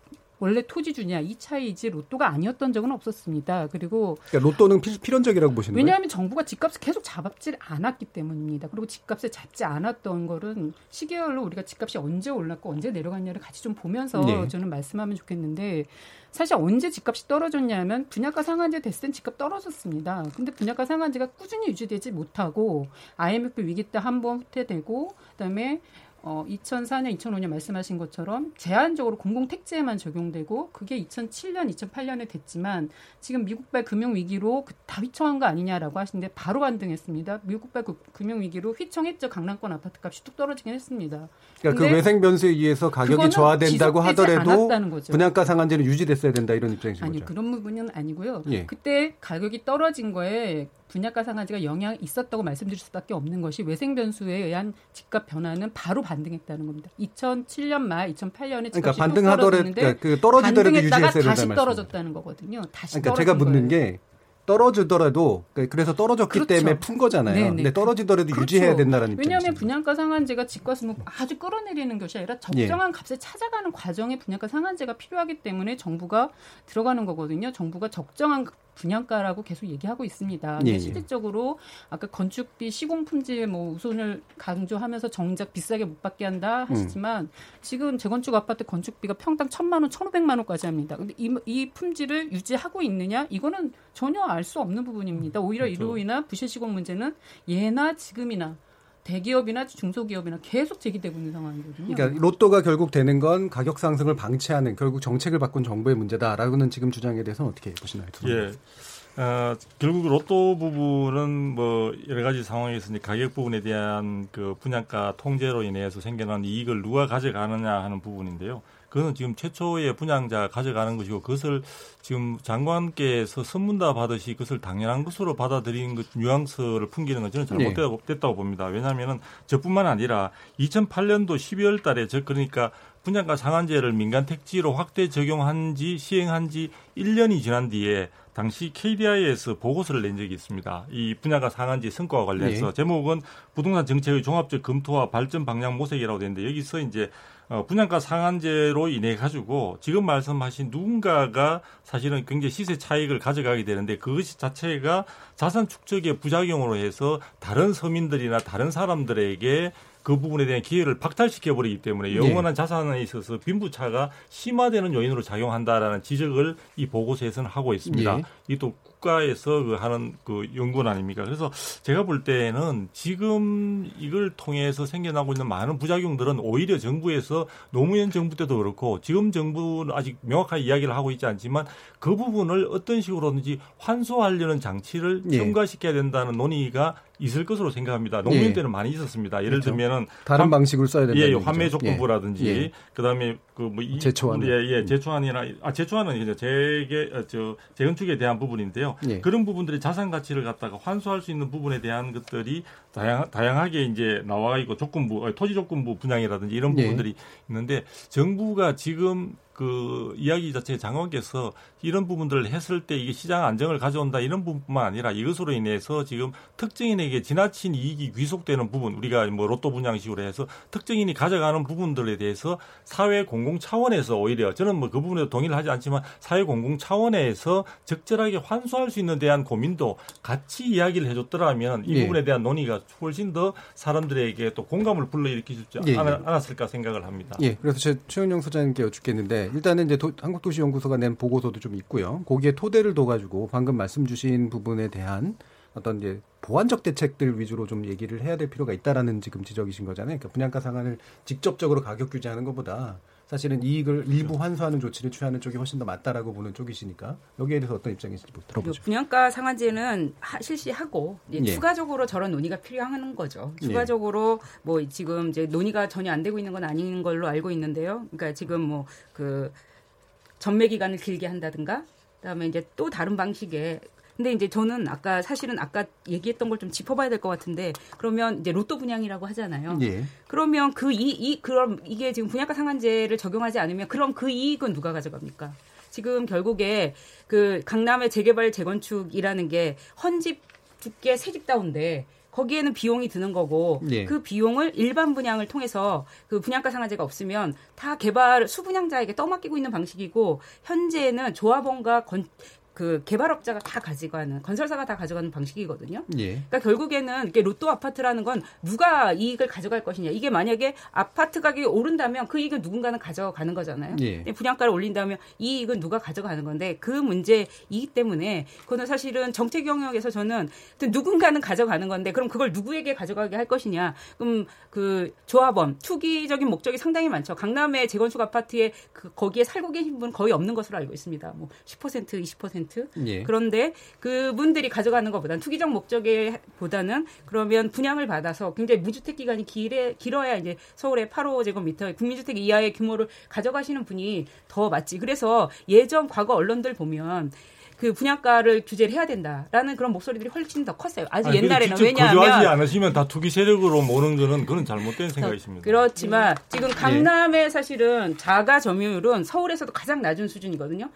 원래 토지 주냐 이 차이지 로또가 아니었던 적은 없었습니다. 그리고 그러니까 로또는 필, 필연적이라고 보시는 거예요? 왜냐하면 정부가 집값을 계속 잡지 않았기 때문입니다. 그리고 집값을 잡지 않았던 거는 시계열로 우리가 집값이 언제 올랐고 언제 내려갔냐를 같이 좀 보면서 네. 저는 말씀하면 좋겠는데 사실 언제 집값이 떨어졌냐면 분양가 상한제 됐을 땐 집값 떨어졌습니다. 근데 분양가 상한제가 꾸준히 유지되지 못하고 IMF 위기 때 한 번 후퇴되고 그다음에 어, 2004년, 2005년 말씀하신 것처럼 제한적으로 공공택지에만 적용되고 그게 2007년, 2008년에 됐지만 지금 미국발 금융위기로 그다 휘청한 거 아니냐라고 하시는데 바로 반등했습니다. 미국발 그 금융위기로 휘청했죠. 강남권 아파트 값이 뚝 떨어지긴 했습니다. 그러니까 그 외생 변수에 의해서 가격이 저하된다고 하더라도 분양가 상한제는 유지됐어야 된다 이런 입장이신 아니, 거죠? 아니 그런 부분은 아니고요. 예. 그때 가격이 떨어진 거에 분양가 상한제가 영향이 있었다고 말씀드릴 수밖에 없는 것이 외생 변수에 의한 집값 변화는 바로 반등했다는 겁니다. 2007년 말 2008년에 그러니까 반등하더라도 그러니까 그 떨어지더라도 유지했어야 다시 떨어졌다는 거거든요. 다시 그러니까 제가 묻는 거예요. 게 떨어지더라도 그러니까 그래서 떨어졌기 그렇죠. 때문에 푼 거잖아요. 네네. 근데 떨어지더라도 그렇죠. 유지해야 된다는 입장이죠. 왜냐하면 분양가 상한제가 집값을 아주 끌어내리는 것이 아니라 적정한 예. 값을 찾아가는 과정에 분양가 상한제가 필요하기 때문에 정부가 들어가는 거거든요. 정부가 적정한 분양가라고 계속 얘기하고 있습니다. 근데 예, 예. 실질적으로 아까 건축비 시공 품질 뭐 우선을 강조하면서 정작 비싸게 못 받게 한다 하시지만 음. 지금 재건축 아파트 건축비가 평당 천만 원, 천오백만 원까지 합니다. 근데 이, 이 품질을 유지하고 있느냐? 이거는 전혀 알 수 없는 부분입니다. 오히려 그렇죠. 이로 인한 부실 시공 문제는 예나 지금이나 대기업이나 중소기업이나 계속 제기되고 있는 상황이거든요. 그러니까 로또가 결국 되는 건 가격 상승을 방치하는 결국 정책을 바꾼 정부의 문제다라고는 지금 주장에 대해서는 어떻게 보시나요? 예. 어, 결국 로또 부분은 뭐 여러 가지 상황에서 이제 가격 부분에 대한 그 분양가 통제로 인해서 생겨난 이익을 누가 가져가느냐 하는 부분인데요. 그거는 지금 최초의 분양자가 가져가는 것이고 그것을 지금 장관께서 선문답 하듯이 그것을 당연한 것으로 받아들이는 것 뉘앙스를 풍기는 건 저는 잘못됐다고 네. 봅니다. 왜냐하면은 저뿐만 아니라 2008년도 12월 달에 저 그러니까 분양가 상한제를 민간 택지로 확대 적용한 지 시행한 지 1년이 지난 뒤에 당시 KDI에서 보고서를 낸 적이 있습니다. 이 분야가 상한지 성과와 관련해서 네. 제목은 부동산 정책의 종합적 검토와 발전 방향 모색이라고 되는데 여기서 이제 어, 분양가 상한제로 인해 가지고 지금 말씀하신 누군가가 사실은 굉장히 시세 차익을 가져가게 되는데 그것이 자체가 자산 축적의 부작용으로 해서 다른 서민들이나 다른 사람들에게 그 부분에 대한 기회를 박탈시켜 버리기 때문에 네. 영원한 네. 자산에 있어서 빈부차가 심화되는 요인으로 작용한다라는 지적을 이 보고서에서는 하고 있습니다. 네. 이또 국가에서 그 하는 그 연구원 아닙니까? 그래서 제가 볼 때는 지금 이걸 통해서 생겨나고 있는 많은 부작용들은 오히려 정부에서 노무현 정부 때도 그렇고 지금 정부는 아직 명확한 이야기를 하고 있지 않지만 그 부분을 어떤 식으로든지 환수하려는 장치를 예. 첨가시켜야 된다는 논의가 있을 것으로 생각합니다. 노무현 예. 때는 많이 있었습니다. 예를 그렇죠. 들면은 다른 환, 방식을 써야 된다. 예, 환매 조건부라든지 예. 그다음에 그뭐 제초안 예, 예, 제초안이나 아 제초안은 이제 재개 어, 저 재건축에 대한 부분인데요. 예. 그런 부분들이 자산 가치를 갖다가 환수할 수 있는 부분에 대한 것들이 다양 다양하게 이제 나와 있고 조건부 어, 토지 조건부 분양이라든지 이런 예. 부분들이 있는데 정부가 지금 그 이야기 자체 장관께서 이런 부분들을 했을 때 이게 시장 안정을 가져온다 이런 부분뿐만 아니라 이것으로 인해서 지금 특정인에게 지나친 이익이 귀속되는 부분 우리가 뭐 로또 분양식으로 해서 특정인이 가져가는 부분들에 대해서 사회 공공 차원에서 오히려 저는 뭐 그 부분에 동의를 하지 않지만 사회 공공 차원에서 적절하게 환수할 수 있는 대한 고민도 같이 이야기를 해줬더라면 이 예. 부분에 대한 논의가 훨씬 더 사람들에게 또 공감을 불러일으킬 수 있지 예. 않았을까 생각을 합니다. 예. 그래서 제 최은영 소장님께 여쭙겠는데 일단은 이제 도, 한국도시연구소가 낸 보고서도 좀 있고요. 거기에 토대를 둬가지고 방금 말씀 주신 부분에 대한 어떤 이제 보완적 대책들 위주로 좀 얘기를 해야 될 필요가 있다라는 지금 지적이신 거잖아요. 그러니까 분양가 상한을 직접적으로 가격 규제하는 것보다 사실은 이익을 일부 환수하는 조치를 취하는 쪽이 훨씬 더 맞다라고 보는 쪽이시니까 여기에 대해서 어떤 입장이신지 들어보죠. 분양가 상한제는 하, 실시하고 예. 추가적으로 저런 논의가 필요한 거죠. 예. 추가적으로 예. 뭐 지금 이제 논의가 전혀 안 되고 있는 건 아닌 걸로 알고 있는데요. 그러니까 지금 뭐 그 전매 기간을 길게 한다든가 그다음에 이제 또 다른 방식의 근데 이제 저는 아까 사실은 아까 얘기했던 걸 좀 짚어봐야 될 것 같은데 그러면 이제 로또 분양이라고 하잖아요. 예. 그러면 그 이 이 그럼 이게 지금 분양가 상한제를 적용하지 않으면 그럼 그 이익은 누가 가져갑니까? 지금 결국에 그 강남의 재개발 재건축이라는 게 헌집 두께 새집 다운데 거기에는 비용이 드는 거고 예. 그 비용을 일반 분양을 통해서 그 분양가 상한제가 없으면 다 개발 수분양자에게 떠맡기고 있는 방식이고 현재는 조합원과 건, 그 개발업자가 다 가져가는 건설사가 다 가져가는 방식이거든요. 예. 그러니까 결국에는 이게 로또 아파트라는 건 누가 이익을 가져갈 것이냐. 이게 만약에 아파트 가격이 오른다면 그 이익은 누군가는 가져가는 거잖아요. 예. 분양가를 올린다면 이 이익은 누가 가져가는 건데 그 문제이기 때문에 그거는 사실은 정책 영역에서 저는 누군가는 가져가는 건데 그럼 그걸 누구에게 가져가게 할 것이냐. 그럼 그 조합원 투기적인 목적이 상당히 많죠. 강남의 재건축 아파트에 그 거기에 살고 계신 분 거의 없는 것으로 알고 있습니다. 뭐 10% 20% 예. 그런데 그분들이 가져가는 것보다는 투기적 목적에 보다는 그러면 분양을 받아서 굉장히 무주택 기간이 길에 길어야 이제 서울의 8호 제곱미터 국민주택 이하의 규모를 가져가시는 분이 더 맞지. 그래서 예전 과거 언론들 보면 그 분양가를 규제를 해야 된다라는 그런 목소리들이 훨씬 더 컸어요. 아주 아니, 옛날에는 직접 거주하지 왜냐하면 않으시면 다 투기 세력으로 모는 거는 그건 잘못된 생각이십니다. 그렇지만 네. 지금 강남의 사실은 자가 점유율은 서울에서도 가장 낮은 수준이거든요.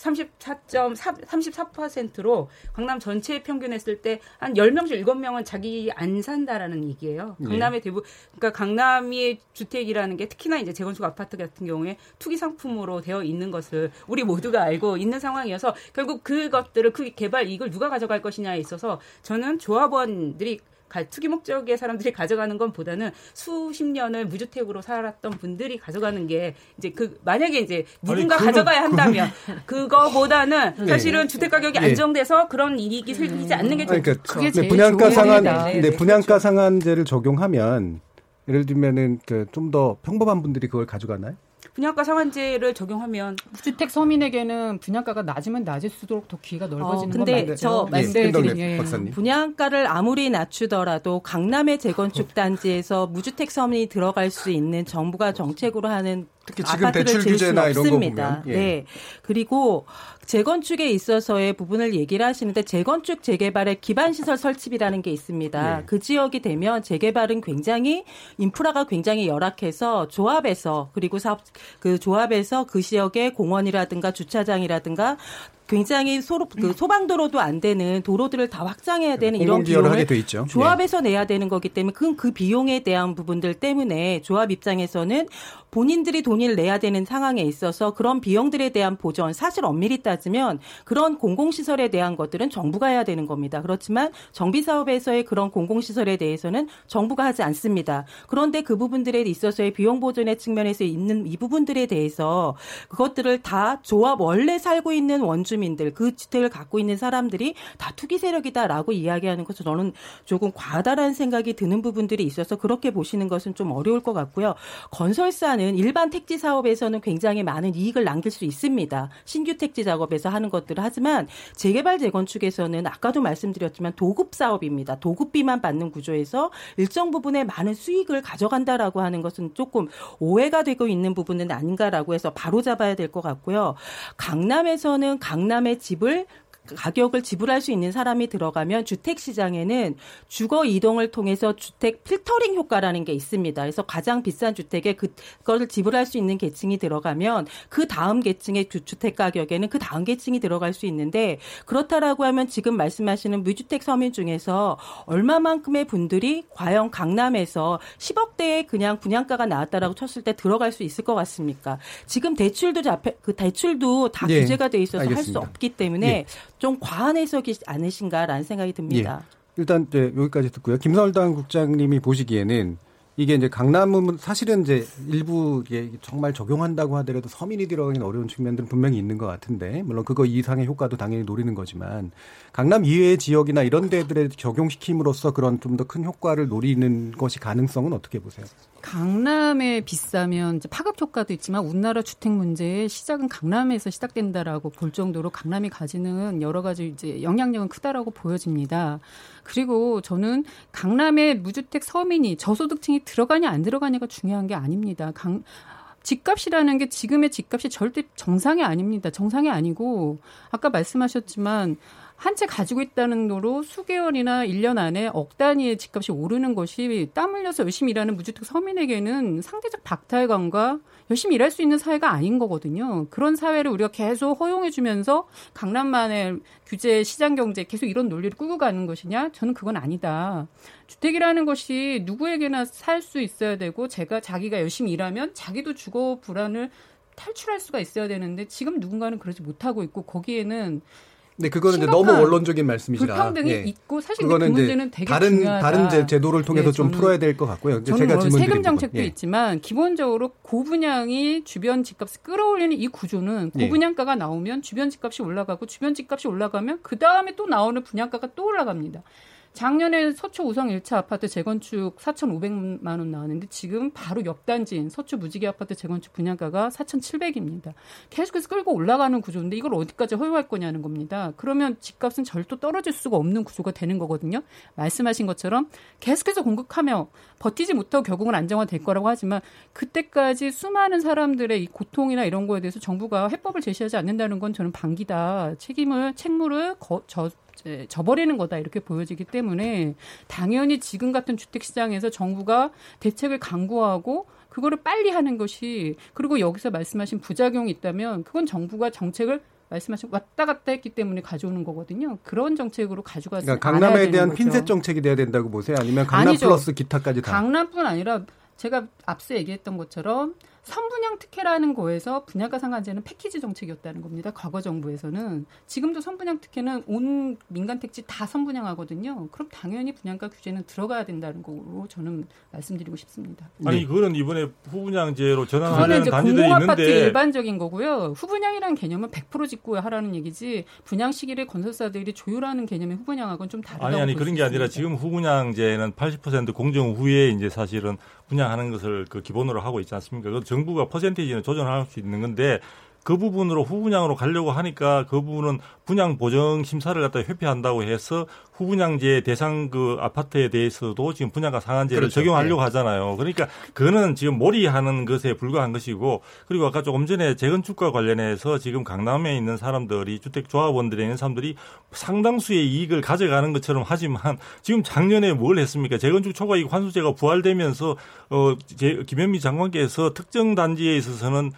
34.4, 34%로 강남 전체 평균 했을 때 한 10명 중 7명은 자기 안 산다라는 얘기예요. 네. 강남의 대부 그러니까 강남의 주택이라는 게 특히나 이제 재건축 아파트 같은 경우에 투기 상품으로 되어 있는 것을 우리 모두가 알고 있는 상황이어서 결국 그것들을 그 개발 이익을 누가 가져갈 것이냐에 있어서 저는 조합원들이 가- 투기 목적의 사람들이 가져가는 것보다는 수십 년을 무주택으로 살았던 분들이 가져가는 게 이제 그 만약에 이제 누군가 그거는- 가져가야 한다면 그거보다는 네. 사실은 주택 가격이 예. 안정돼서 그런 이익이 생기지 않는 게 아니, 좋죠. 그러니까 네, 분양가 상한 네, 네, 네, 분양가 상한제를 적용하면 예를 들면은 그 좀 더 평범한 분들이 그걸 가져가나요? 분양가 상한제를 적용하면 무주택 서민에게는 분양가가 낮으면 낮을수록 더 귀가 넓어지는 어, 건 근데 맞죠. 저 네, 말씀드린 네, 네. 분양가를 아무리 낮추더라도 강남의 재건축 단지에서 무주택 서민이 들어갈 수 있는 정부가 정책으로 하는 특히 지금 아파트를 대출 지을 수는 규제나 이런 거 없습니다. 보면, 예. 네. 그리고 재건축에 있어서의 부분을 얘기를 하시는데 재건축 재개발의 기반 시설 설치비라는 게 있습니다. 예. 그 지역이 되면 재개발은 굉장히 인프라가 굉장히 열악해서 조합에서 그리고 사업 그 조합에서 그 지역의 공원이라든가 주차장이라든가 굉장히 소, 그 소방도로도 안 되는 도로들을 다 확장해야 되는 이런 공공기여를 비용을 하게 돼 있죠. 조합에서 내야 되는 거기 때문에 그, 그 비용에 대한 부분들 때문에 조합 입장에서는 본인들이 돈을 내야 되는 상황에 있어서 그런 비용들에 대한 보전 사실 엄밀히 따지면 그런 공공시설에 대한 것들은 정부가 해야 되는 겁니다. 그렇지만 정비 사업에서의 그런 공공시설에 대해서는 정부가 하지 않습니다. 그런데 그 부분들에 있어서의 비용 보전의 측면에서 있는 이 부분들에 대해서 그것들을 다 조합 원래 살고 있는 원주 민들 그 주택을 갖고 있는 사람들이 다 투기 세력이다라고 이야기하는 것은 저는 조금 과다라는 생각이 드는 부분들이 있어서 그렇게 보시는 것은 좀 어려울 것 같고요. 건설사는 일반 택지 사업에서는 굉장히 많은 이익을 남길 수 있습니다. 신규 택지 작업에서 하는 것들을 하지만 재개발 재건축에서는 아까도 말씀드렸지만 도급 사업입니다. 도급비만 받는 구조에서 일정 부분의 많은 수익을 가져간다라고 하는 것은 조금 오해가 되고 있는 부분은 아닌가라고 해서 바로 잡아야 될 것 같고요. 강남에서는 강남 의 집을 가격을 지불할 수 있는 사람이 들어가면 주택 시장에는 주거 이동을 통해서 주택 필터링 효과라는 게 있습니다. 그래서 가장 비싼 주택에 그거를 지불할 수 있는 계층이 들어가면 그 다음 계층의 주- 주택 가격에는 그 다음 계층이 들어갈 수 있는데 그렇다라고 하면 지금 말씀하시는 무주택 서민 중에서 얼마만큼의 분들이 과연 강남에서 10억대에 그냥 분양가가 나왔다라고 쳤을 때 들어갈 수 있을 것 같습니까? 지금 대출도 잡혀 그 대출도 다 예, 규제가 돼 있어서 할 수. 없기 때문에 예. 좀 과한 해석이 아니신가라는 생각이 듭니다. 예. 일단 이제 여기까지 듣고요. 김서울당 국장님이 보시기에는 이게 이제 강남은 사실은 이제 일부 정말 적용한다고 하더라도 서민이 들어가기는 어려운 측면들은 분명히 있는 것 같은데 물론 그거 이상의 효과도 당연히 노리는 거지만 강남 이외의 지역이나 이런 데들에 적용시킴으로써 그런 좀 더 큰 효과를 노리는 것이 가능성은 어떻게 보세요? 강남에 비싸면 이제 파급 효과도 있지만 우리나라 주택 문제의 시작은 강남에서 시작된다라고 볼 정도로 강남이 가지는 여러 가지 이제 영향력은 크다라고 보여집니다. 그리고 저는 강남의 무주택 서민이 저소득층이 들어가냐 안 들어가냐가 중요한 게 아닙니다. 강 집값이라는 게 지금의 집값이 절대 정상이 아닙니다. 정상이 아니고 아까 말씀하셨지만 한 채 가지고 있다는 거로 수개월이나 1년 안에 억 단위의 집값이 오르는 것이 땀 흘려서 열심히 일하는 무주택 서민에게는 상대적 박탈감과 열심히 일할 수 있는 사회가 아닌 거거든요. 그런 사회를 우리가 계속 허용해 주면서 강남만의 규제 시장 경제 계속 이런 논리를 끌고 가는 것이냐? 저는 그건 아니다. 주택이라는 것이 누구에게나 살 수 있어야 되고 제가 자기가 열심히 일하면 자기도 주거 불안을 탈출할 수가 있어야 되는데 지금 누군가는 그러지 못하고 있고 거기에는 네, 그거는 이제 너무 원론적인 말씀이시라. 불평등이 예. 있고 사실 그 문제는 되게 다른 중요하다. 다른 제도를 통해서 네, 좀 풀어야 될 것 같고요. 이제 제가 뭐 질문 세금 정책도 있지만 기본적으로 고분양이 주변 집값을 끌어올리는 이 구조는 예. 고분양가가 나오면 주변 집값이 올라가고 주변 집값이 올라가면 그 다음에 또 나오는 분양가가 또 올라갑니다. 작년에 서초 우성 1차 아파트 재건축 4,500만 원 나왔는데 지금 바로 옆 단지인 서초 무지개 아파트 재건축 분양가가 4,700입니다. 계속해서 끌고 올라가는 구조인데 이걸 어디까지 허용할 거냐는 겁니다. 그러면 집값은 절도 떨어질 수가 없는 구조가 되는 거거든요. 말씀하신 것처럼 계속해서 공급하며 버티지 못하고 결국은 안정화될 거라고 하지만 그때까지 수많은 사람들의 이 고통이나 이런 거에 대해서 정부가 해법을 제시하지 않는다는 건 저는 반기다. 책임을 책무를 거, 저, 에, 져버리는 거다 이렇게 보여지기 때문에 당연히 지금 같은 주택 시장에서 정부가 대책을 강구하고 그거를 빨리 하는 것이 그리고 여기서 말씀하신 부작용이 있다면 그건 정부가 정책을 말씀하신 왔다 갔다 했기 때문에 가져오는 거거든요. 그런 정책으로 가져가지 그러니까 강남에 대한 거죠. 핀셋 정책이 돼야 된다고 보세요. 아니면 강남 아니죠. 플러스 기타까지 다. 강남뿐 아니라 제가 앞서 얘기했던 것처럼 선분양 특혜라는 거에서 분양가 상한제는 패키지 정책이었다는 겁니다. 과거 정부에서는 지금도 선분양 특혜는 온 민간 택지 다 선분양하거든요. 그럼 당연히 분양가 규제는 들어가야 된다는 거로 저는 말씀드리고 싶습니다. 아니 그거는 이번에 후분양제로 전환하는 단지들이 공공아파트 있는데 일반적인 거고요. 후분양이라는 개념은 100% 짓고 하라는 얘기지 분양 시기를 건설사들이 조율하는 개념의 후분양하고는 좀 다르다고 아니 아니 그런 게 아니라 있습니다. 지금 후분양제는 80% 공정 후에 이제 사실은 분양하는 것을 그 기본으로 하고 있지 않습니까? 그 정부가 퍼센테이지는 조정할 수 있는 건데 그 부분으로 후분양으로 가려고 하니까 그 부분은 분양 보정 심사를 갖다 회피한다고 해서 후분양제 대상 그 아파트에 대해서도 지금 분양가 상한제를 그렇죠. 적용하려고 하잖아요. 그러니까 그거는 지금 몰이하는 것에 불과한 것이고 그리고 아까 조금 전에 재건축과 관련해서 지금 강남에 있는 사람들이 주택 조합원들에 있는 사람들이 상당수의 이익을 가져가는 것처럼 하지만 지금 작년에 뭘 했습니까? 재건축 초과이익 환수제가 부활되면서 어 제- 김현미 장관께서 특정 단지에 있어서는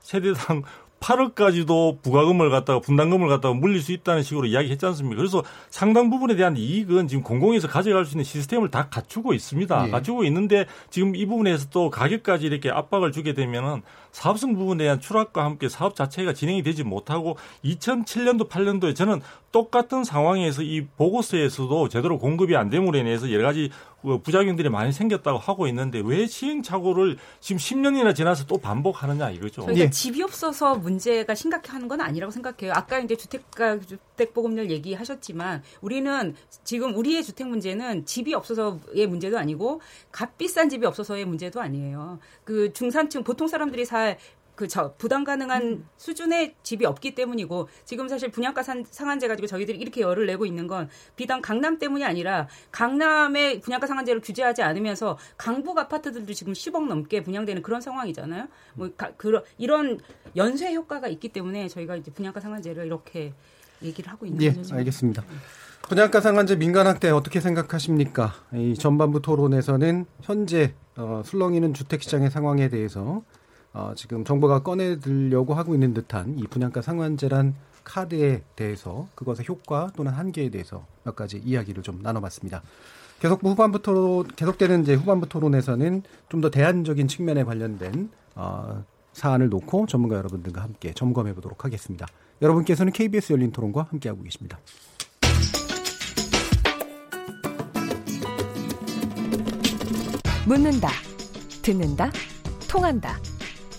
세대당 8억까지도 부가금을 갖다가 분담금을 갖다가 물릴 수 있다는 식으로 이야기했지 않습니까? 그래서 상당 부분에 대한 이익은 지금 공공에서 가져갈 수 있는 시스템을 다 갖추고 있습니다. 예. 갖추고 있는데 지금 이 부분에서 또 가격까지 이렇게 압박을 주게 되면은 사업성 부분에 대한 추락과 함께 사업 자체가 진행이 되지 못하고 2007년도 8년도에 저는 똑같은 상황에서 이 보고서에서도 제대로 공급이 안 됨으로 인해서 여러 가지 어, 부작용들이 많이 생겼다고 하고 있는데 왜 시행착오를 지금 10년이나 지나서 또 반복하느냐 이거죠. 저희가 그러니까 집이 없어서 문제가 심각한 건 아니라고 생각해요. 아까 이제 주택가 주택보급률 얘기하셨지만 우리는 지금 우리의 주택 문제는 집이 없어서의 문제도 아니고 값 비싼 집이 없어서의 문제도 아니에요. 그 중산층 보통 사람들이 살그저 부담 가능한 수준의 집이 없기 때문이고 지금 사실 분양가 산, 상한제 가지고 저희들이 이렇게 열을 내고 있는 건 비단 강남 때문이 아니라 강남의 분양가 상한제를 규제하지 않으면서 강북 아파트들도 지금 10억 넘게 분양되는 그런 상황이잖아요. 뭐 가, 그런 이런 연쇄 효과가 있기 때문에 저희가 이제 분양가 상한제를 이렇게 얘기를 하고 있는 예, 거죠. 지금. 알겠습니다. 분양가 상한제 민간 확대 어떻게 생각하십니까? 이 전반부 토론에서는 현재 어, 술렁이는 주택 시장의 상황에 대해서 어, 지금 정부가 꺼내들려고 하고 있는 듯한 이 분양가 상한제란 카드에 대해서 그것의 효과 또는 한계에 대해서 몇 가지 이야기를 좀 나눠봤습니다. 계속 후반부 토론, 계속되는 이제 후반부 토론에서는 좀 더 대안적인 측면에 관련된 어, 사안을 놓고 전문가 여러분들과 함께 점검해 보도록 하겠습니다. 여러분께서는 KBS 열린 토론과 함께하고 계십니다. 묻는다, 듣는다, 통한다.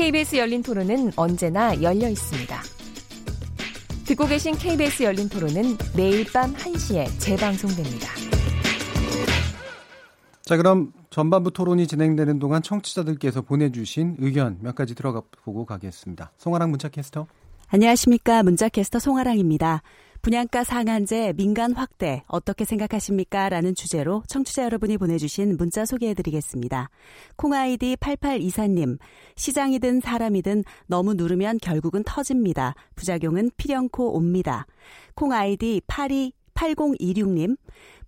KBS 열린 토론은 언제나 열려 있습니다. 듣고 계신 KBS 열린 토론은 매일 밤 1시에 재방송됩니다. 자, 그럼 전반부 토론이 진행되는 동안 청취자들께서 보내주신 의견 몇 가지 들어가 보고 가겠습니다. 송아랑 문자캐스터. 안녕하십니까. 문자캐스터 송아랑입니다. 분양가 상한제 민간 확대 어떻게 생각하십니까? 라는 주제로 청취자 여러분이 보내주신 문자 소개해드리겠습니다. 콩아이디 8824님, 시장이든 사람이든 너무 누르면 결국은 터집니다. 부작용은 필연코 옵니다. 콩아이디 82 8026님,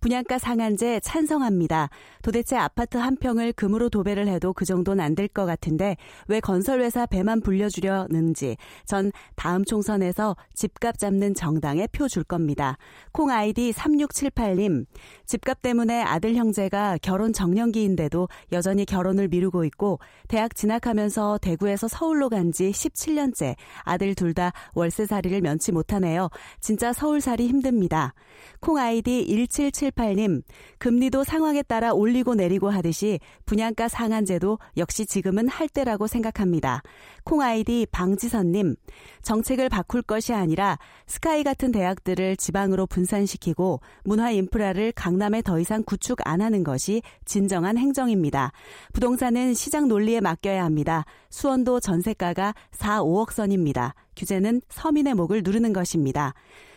분양가 상한제 찬성합니다. 도대체 아파트 한 평을 금으로 도배를 해도 그 정도는 안 될 것 같은데 왜 건설회사 배만 불려주려는지 전 다음 총선에서 집값 잡는 정당에 표 줄 겁니다. 콩 아이디 3678님 집값 때문에 아들 형제가 결혼 정년기인데도 여전히 결혼을 미루고 있고 대학 진학하면서 대구에서 서울로 간 지 17년째 아들 둘 다 월세살이를 면치 못하네요. 진짜 서울살이 힘듭니다. 콩 아이디 1778 님, 금리도 상황에 따라 올리고 내리고 하듯이 분양가 상한제도 역시 지금은 할 때라고 생각합니다. 콩 아이디 방지선님, 정책을 바꿀 것이 아니라 스카이 같은 대학들을 지방으로 분산시키고 문화 인프라를 강남에 더 이상 구축 안 하는 것이 진정한 행정입니다. 부동산은 시장 논리에 맡겨야 합니다. 수원도 전세가가 4, 5억 선입니다. 규제는 서민의 목을 누르는 것입니다.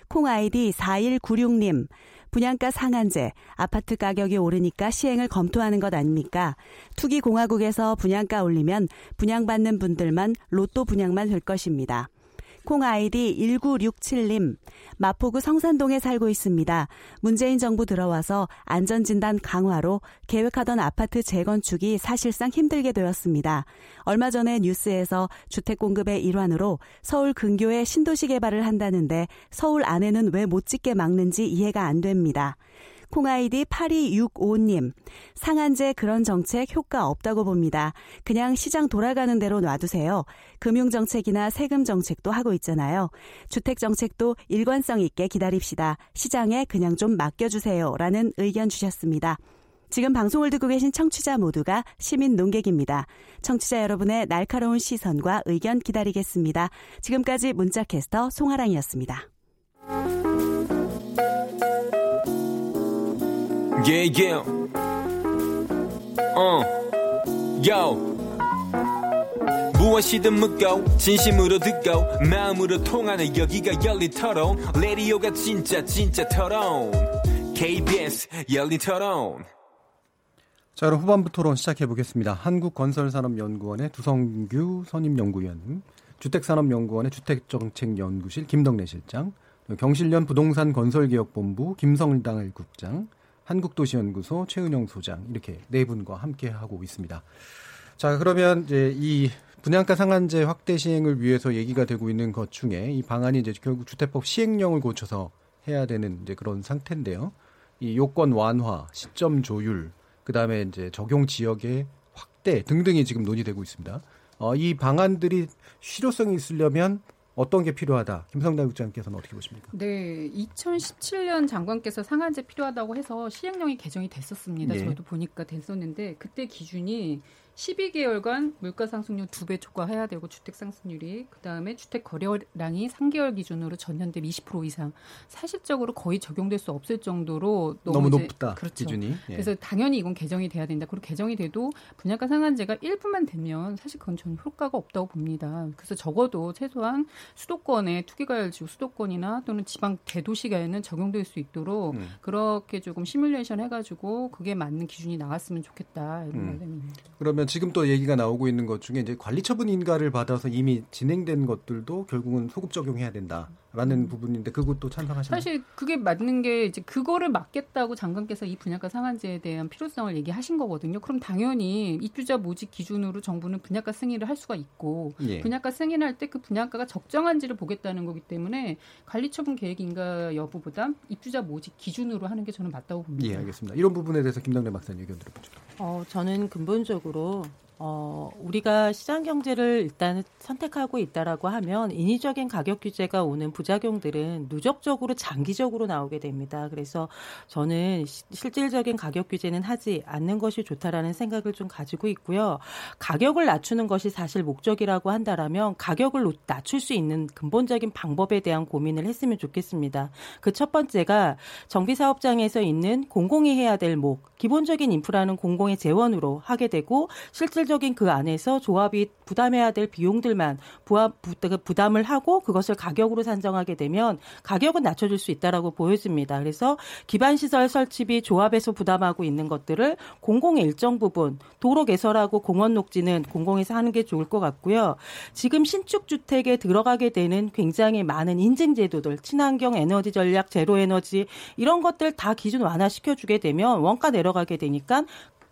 콩 아이디 4196님, 분양가 상한제, 아파트 가격이 오르니까 시행을 검토하는 것 아닙니까? 투기공화국에서 분양가 올리면 분양받는 분들만 로또 분양만 될 것입니다. 콩 아이디 1967님, 마포구 성산동에 살고 있습니다. 문재인 정부 들어와서 안전진단 강화로 계획하던 아파트 재건축이 사실상 힘들게 되었습니다. 얼마 전에 뉴스에서 주택 공급의 일환으로 서울 근교에 신도시 개발을 한다는데 서울 안에는 왜 못 짓게 막는지 이해가 안 됩니다. 콩아이디 8265님, 상한제 그런 정책 효과 없다고 봅니다. 그냥 시장 돌아가는 대로 놔두세요. 금융정책이나 세금정책도 하고 있잖아요. 주택정책도 일관성 있게 기다립시다. 시장에 그냥 좀 맡겨주세요. 라는 의견 주셨습니다. 지금 방송을 듣고 계신 청취자 모두가 시민 농객입니다. 청취자 여러분의 날카로운 시선과 의견 기다리겠습니다. 지금까지 문자캐스터 송하랑이었습니다. Yeah, yeah. 어, yo. 무엇이든 묻고 진심으로 듣고 마음으로 통하는 여기가 열린 토론 레디오가 진짜 진짜 토론 KBS 열린 토론 자, 그럼 후반부 토론 시작해 보겠습니다. 한국건설산업연구원의 두성규 선임연구위원, 주택산업연구원의 주택정책연구실 김덕래 실장, 경실련 부동산건설기업본부 김성당 국장, 한국도시연구소 최은영 소장 이렇게 네 분과 함께 하고 있습니다. 자, 그러면 이제 이 분양가 상한제 확대 시행을 위해서 얘기가 되고 있는 것 중에 이 방안이 이제 결국 주택법 시행령을 고쳐서 해야 되는 이제 그런 상태인데요. 이 요건 완화, 시점 조율, 그 다음에 이제 적용 지역의 확대 등등이 지금 논의되고 있습니다. 어, 이 방안들이 실효성이 있으려면 어떤 게 필요하다. 김성달 국장께서는 어떻게 보십니까? 네, 2017년 장관께서 상한제 필요하다고 해서 시행령이 개정이 됐었습니다. 네. 저도 보니까 됐었는데 그때 기준이 12개월간 물가 상승률 두 배 초과해야 되고 주택 상승률이 그다음에 주택 거래량이 3개월 기준으로 전년 대비 20% 이상 사실적으로 거의 적용될 수 없을 정도로 너무 이제- 높다, 그렇죠. 기준이. 예. 그래서 당연히 이건 개정이 돼야 된다. 그리고 개정이 돼도 분양가 상한제가 일부만 되면 사실 그건 저는 효과가 없다고 봅니다. 그래서 적어도 최소한 수도권의 투기가열 지구 수도권이나 또는 지방 대도시가에는 적용될 수 있도록 음. 그렇게 조금 시뮬레이션 해 가지고 그게 맞는 기준이 나왔으면 좋겠다 이런 음. 말씀입니다. 그러면 지금 또 얘기가 나오고 있는 것 중에 이제 관리처분 인가를 받아서 이미 진행된 것들도 결국은 소급 적용해야 된다 라는 부분인데 그것도 찬성하시나요? 사실 그게 맞는 게 이제 그거를 막겠다고 장관께서 이 분양가 상한제에 대한 필요성을 얘기하신 거거든요. 그럼 당연히 입주자 모집 기준으로 정부는 분양가 승인을 할 수가 있고 예. 분양가 승인할 때 그 분양가가 적정한지를 보겠다는 거기 때문에 관리처분 계획 인가 여부보다 입주자 모집 기준으로 하는 게 저는 맞다고 봅니다. 예, 알겠습니다. 이런 부분에 대해서 김덕래 박사님 의견 들어보죠. 어, 저는 근본적으로 어, 우리가 시장 경제를 일단 선택하고 있다라고 하면 인위적인 가격 규제가 오는 부작용들은 누적적으로 장기적으로 나오게 됩니다. 그래서 저는 시, 실질적인 가격 규제는 하지 않는 것이 좋다라는 생각을 좀 가지고 있고요. 가격을 낮추는 것이 사실 목적이라고 한다라면 가격을 낮출 수 있는 근본적인 방법에 대한 고민을 했으면 좋겠습니다. 그 첫 번째가 정비 사업장에서 있는 공공이 해야 될 목, 기본적인 인프라는 공공의 재원으로 하게 되고 실질 적인 그 안에서 조합이 부담해야 될 비용들만 그 부담을 하고 그것을 가격으로 산정하게 되면 가격은 낮춰줄 수 있다라고 보여집니다. 그래서 기반 시설 설치비 조합에서 부담하고 있는 것들을 공공의 일정 부분 도로 개설하고 공원 녹지는 공공에서 하는 게 좋을 것 같고요. 지금 신축 주택에 들어가게 되는 굉장히 많은 인증 제도들, 친환경 에너지 전략, 제로 에너지 이런 것들 다 기준 완화시켜 주게 되면 원가 내려가게 되니까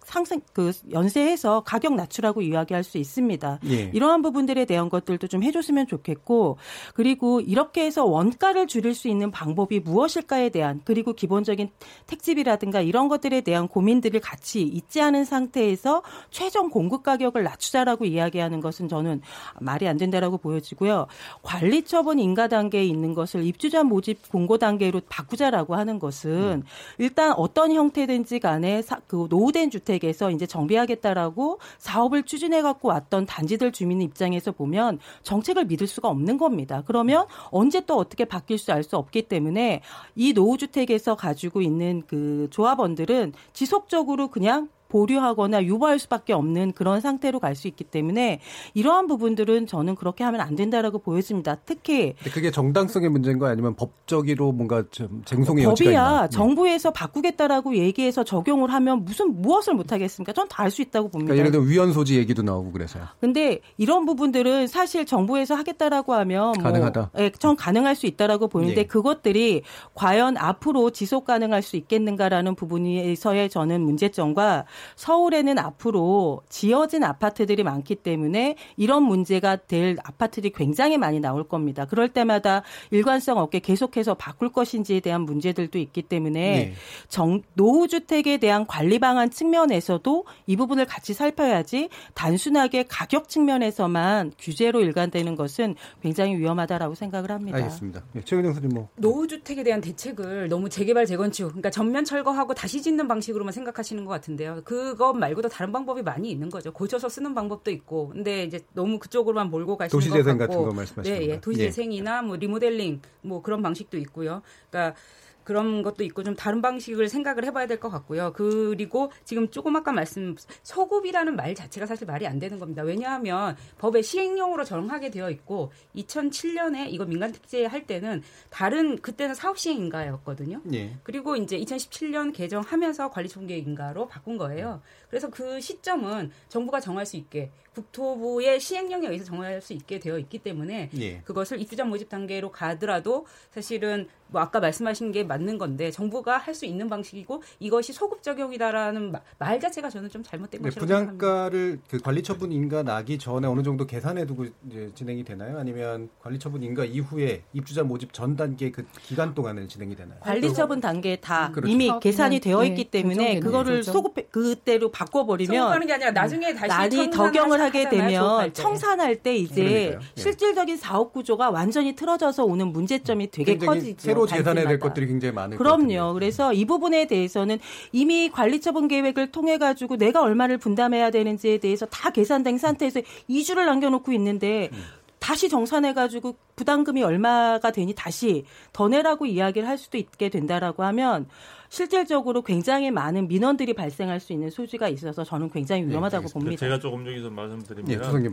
상승 그 연세해서 가격 낮추라고 이야기할 수 있습니다. 예. 이러한 부분들에 대한 것들도 좀 해줬으면 좋겠고 그리고 이렇게 해서 원가를 줄일 수 있는 방법이 무엇일까에 대한 그리고 기본적인 택지비라든가 이런 것들에 대한 고민들을 같이 있지 않은 상태에서 최종 공급 가격을 낮추자라고 이야기하는 것은 저는 말이 안 된다라고 보여지고요. 관리 처분 인가 단계에 있는 것을 입주자 모집 공고 단계로 바꾸자라고 하는 것은 음. 일단 어떤 형태든지 간에 그 노후된 주택 주택에서 이제 정비하겠다라고 사업을 추진해 갖고 왔던 단지들 주민 입장에서 보면 정책을 믿을 수가 없는 겁니다. 그러면 언제 또 어떻게 바뀔 수알수 없기 때문에 이 노후주택에서 가지고 있는 그 조합원들은 지속적으로 그냥 보류하거나 유보할 수밖에 없는 그런 상태로 갈 수 있기 때문에 이러한 부분들은 저는 그렇게 하면 안 된다라고 보여집니다. 특히 그게 정당성의 문제인가 아니면 법적으로 뭔가 좀 쟁송의 여지가 있나? 네. 정부에서 바꾸겠다라고 얘기해서 적용을 하면 무슨 무엇을 못 하겠습니까? 전 다 할 수 있다고 봅니다. 그러니까 예를 들어 위헌 소지 얘기도 나오고 그래서요. 근데 이런 부분들은 사실 정부에서 하겠다라고 하면 뭐 가능하다. 예, 전 가능할 수 있다라고 보는데 예. 그것들이 과연 앞으로 지속 가능할 수 있겠는가라는 부분에서의 저는 문제점과 서울에는 앞으로 지어진 아파트들이 많기 때문에 이런 문제가 될 아파트들이 굉장히 많이 나올 겁니다. 그럴 때마다 일관성 없게 계속해서 바꿀 것인지에 대한 문제들도 있기 때문에 네. 정, 노후주택에 대한 관리 방안 측면에서도 이 부분을 같이 살펴야지 단순하게 가격 측면에서만 규제로 일관되는 것은 굉장히 위험하다라고 생각을 합니다. 알겠습니다. 네, 최근영 선생님 뭐 노후주택에 대한 대책을 너무 재개발 재건축 그러니까 전면 철거하고 다시 짓는 방식으로만 생각하시는 것 같은데요. 그것 말고도 다른 방법이 많이 있는 거죠. 고쳐서 쓰는 방법도 있고. 근데 이제 너무 그쪽으로만 몰고 가시는 도시재생 것 같은 거 말씀하시는 네, 예, 도시재생이나 뭐 리모델링 뭐 그런 방식도 있고요. 그러니까 그런 것도 있고 좀 다른 방식을 생각을 해봐야 될 것 같고요. 그리고 지금 조금 아까 말씀 소급이라는 말 자체가 사실 말이 안 되는 겁니다. 왜냐하면 법의 시행령으로 정하게 되어 있고 2007년에 이거 민간 택지 할 때는 다른 그때는 사업 시행 인가였거든요. 예. 그리고 이제 2017년 개정하면서 관리총계 인가로 바꾼 거예요. 그래서 그 시점은 정부가 정할 수 있게 국토부의 시행령에 의해서 정할 수 있게 되어 있기 때문에 예. 그것을 입주자 모집 단계로 가더라도 사실은 뭐 아까 말씀하신 게 맞는 건데 정부가 할 수 있는 방식이고 이것이 소급 적용이다라는 말 자체가 저는 좀 잘못된 네, 것이라고 분양가를 그 관리 처분 인가 나기 전에 어느 정도 계산해 두고 이제 진행이 되나요? 아니면 관리 처분 인가 이후에 입주자 모집 전 단계 그 기간 동안에 진행이 되나요? 관리 처분 단계 다 그렇죠. 이미 계산이 되어 네, 있기 때문에 그거를 소급 그때로 바꿔 버리면 소급하는 게 아니라 나중에 다시 난이 덕용을 하게 되면 청산할 때 이제 네. 실질적인 사업 구조가 완전히 틀어져서 오는 문제점이 되게 커지죠. 새로 재산해야 될 것들이 굉장히 많을 그럼요. 그래서 이 부분에 대해서는 이미 관리처분 계획을 통해 가지고 내가 얼마를 분담해야 되는지에 대해서 다 계산된 상태에서 2주를 남겨놓고 있는데 음. 다시 정산해가지고 부담금이 얼마가 되니 다시 더 내라고 이야기를 할 수도 있게 된다라고 하면 실질적으로 굉장히 많은 민원들이 발생할 수 있는 소지가 있어서 저는 굉장히 네, 위험하다고 네, 봅니다. 제가 조금 여기서 말씀드리면 네, 박사님.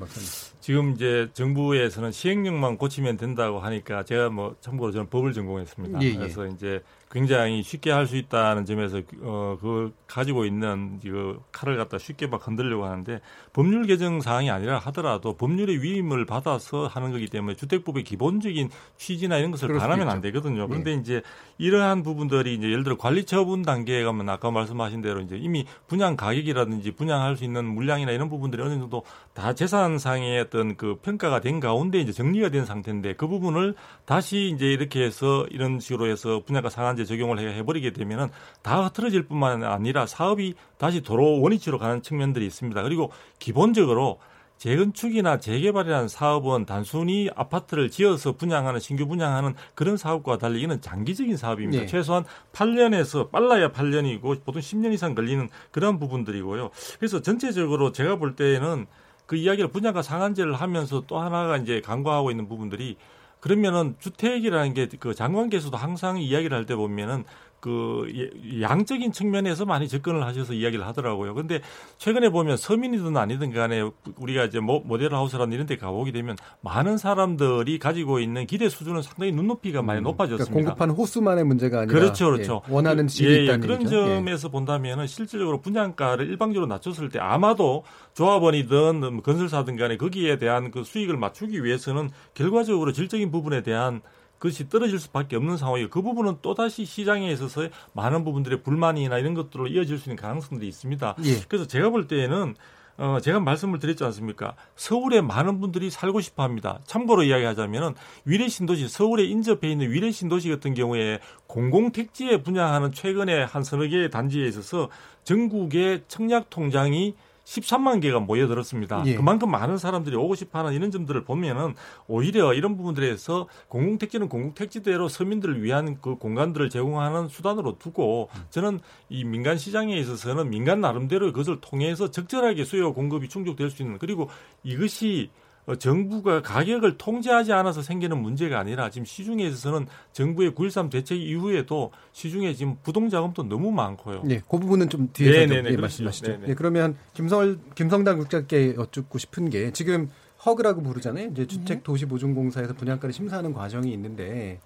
지금 이제 정부에서는 시행령만 고치면 된다고 하니까 제가 뭐 참고로 저는 법을 전공했습니다. 예, 예. 그래서 이제 굉장히 쉽게 할 수 있다는 점에서 어 그걸 가지고 있는 그 칼을 갖다 쉽게 막 흔들려고 하는데 법률 개정 사항이 아니라 하더라도 법률의 위임을 받아서 하는 거기 때문에 주택법의 기본적인 취지나 이런 것을 반하면 안 되거든요. 그런데 네. 이제 이러한 부분들이 이제 예를 들어 관리 처분 단계에 가면 아까 말씀하신 대로 이제 이미 분양 가격이라든지 분양할 수 있는 물량이나 이런 부분들이 어느 정도 다 재산상의 어떤 그 평가가 된 가운데 이제 정리가 된 상태인데 그 부분을 다시 이제 이렇게 해서 이런 식으로 해서 분양가 상한제 상한제 적용을 해- 해버리게 되면은 다 흐트러질 뿐만 아니라 사업이 다시 도로 원위치로 가는 측면들이 있습니다. 그리고 기본적으로 재건축이나 재개발이라는 사업은 단순히 아파트를 지어서 분양하는 신규 분양하는 그런 사업과 달리 이는 장기적인 사업입니다. 예. 최소한 8년에서 빨라야 8년이고 보통 10년 이상 걸리는 그런 부분들이고요. 그래서 전체적으로 제가 볼 때에는 그 이야기를 분양가 상한제를 하면서 또 하나가 이제 간과하고 있는 부분들이 그러면은 주택이라는 게 그 장관께서도 항상 이야기를 할 때 보면은 그 예- 양적인 측면에서 많이 접근을 하셔서 이야기를 하더라고요. 근데 최근에 보면 서민이든 아니든 간에 우리가 이제 모, 모델 하우스라는 이런 데 가보게 되면 많은 사람들이 가지고 있는 기대 수준은 상당히 눈높이가 많이 높아졌습니다. 그러니까 공급하는 호수만의 문제가 아니라 그렇죠, 그렇죠. 예, 원하는 질이 예, 예, 있다는 그런 얘기죠. 예. 점에서 본다면은 실질적으로 분양가를 일방적으로 낮췄을 때 아마도 조합원이든 뭐 건설사든 간에 거기에 대한 그 수익을 맞추기 위해서는 결과적으로 질적인 부분에 대한 것이 떨어질 수밖에 없는 상황이고 그 부분은 또다시 시장에 있어서 많은 부분들의 불만이나 이런 것들로 이어질 수 있는 가능성들이 있습니다. 예. 그래서 제가 볼 때에는 어, 제가 말씀을 드렸지 않습니까? 서울에 많은 분들이 살고 싶어 합니다. 참고로 이야기하자면은 위례 신도시, 서울에 인접해 있는 위례 신도시 같은 경우에 공공택지에 분양하는 최근에 한 서너 개의 단지에 있어서 전국의 청약 통장이 13만 개가 모여들었습니다. 예. 그만큼 많은 사람들이 오고 싶어 하는 이런 점들을 보면은 오히려 이런 부분들에서 공공택지는 공공택지대로 서민들을 위한 그 공간들을 제공하는 수단으로 두고 저는 이 민간 시장에 있어서는 민간 나름대로 그것을 통해서 적절하게 수요 공급이 충족될 수 있는 그리고 이것이 어, 정부가 가격을 통제하지 않아서 생기는 문제가 아니라 지금 시중에 있어서는 정부의 9.13 대책 이후에도 시중에 지금 부동자금도 너무 많고요. 예, 그 부분은 좀 뒤에서 좀 네네네, 예, 그렇죠. 말씀하시죠. 네네. 예, 그러면 김설 김성당 국장께 여쭙고 싶은 게 지금 허그라고 부르잖아요. 이제 주택 도시 보증공사에서 분양가를 심사하는 과정이 있는데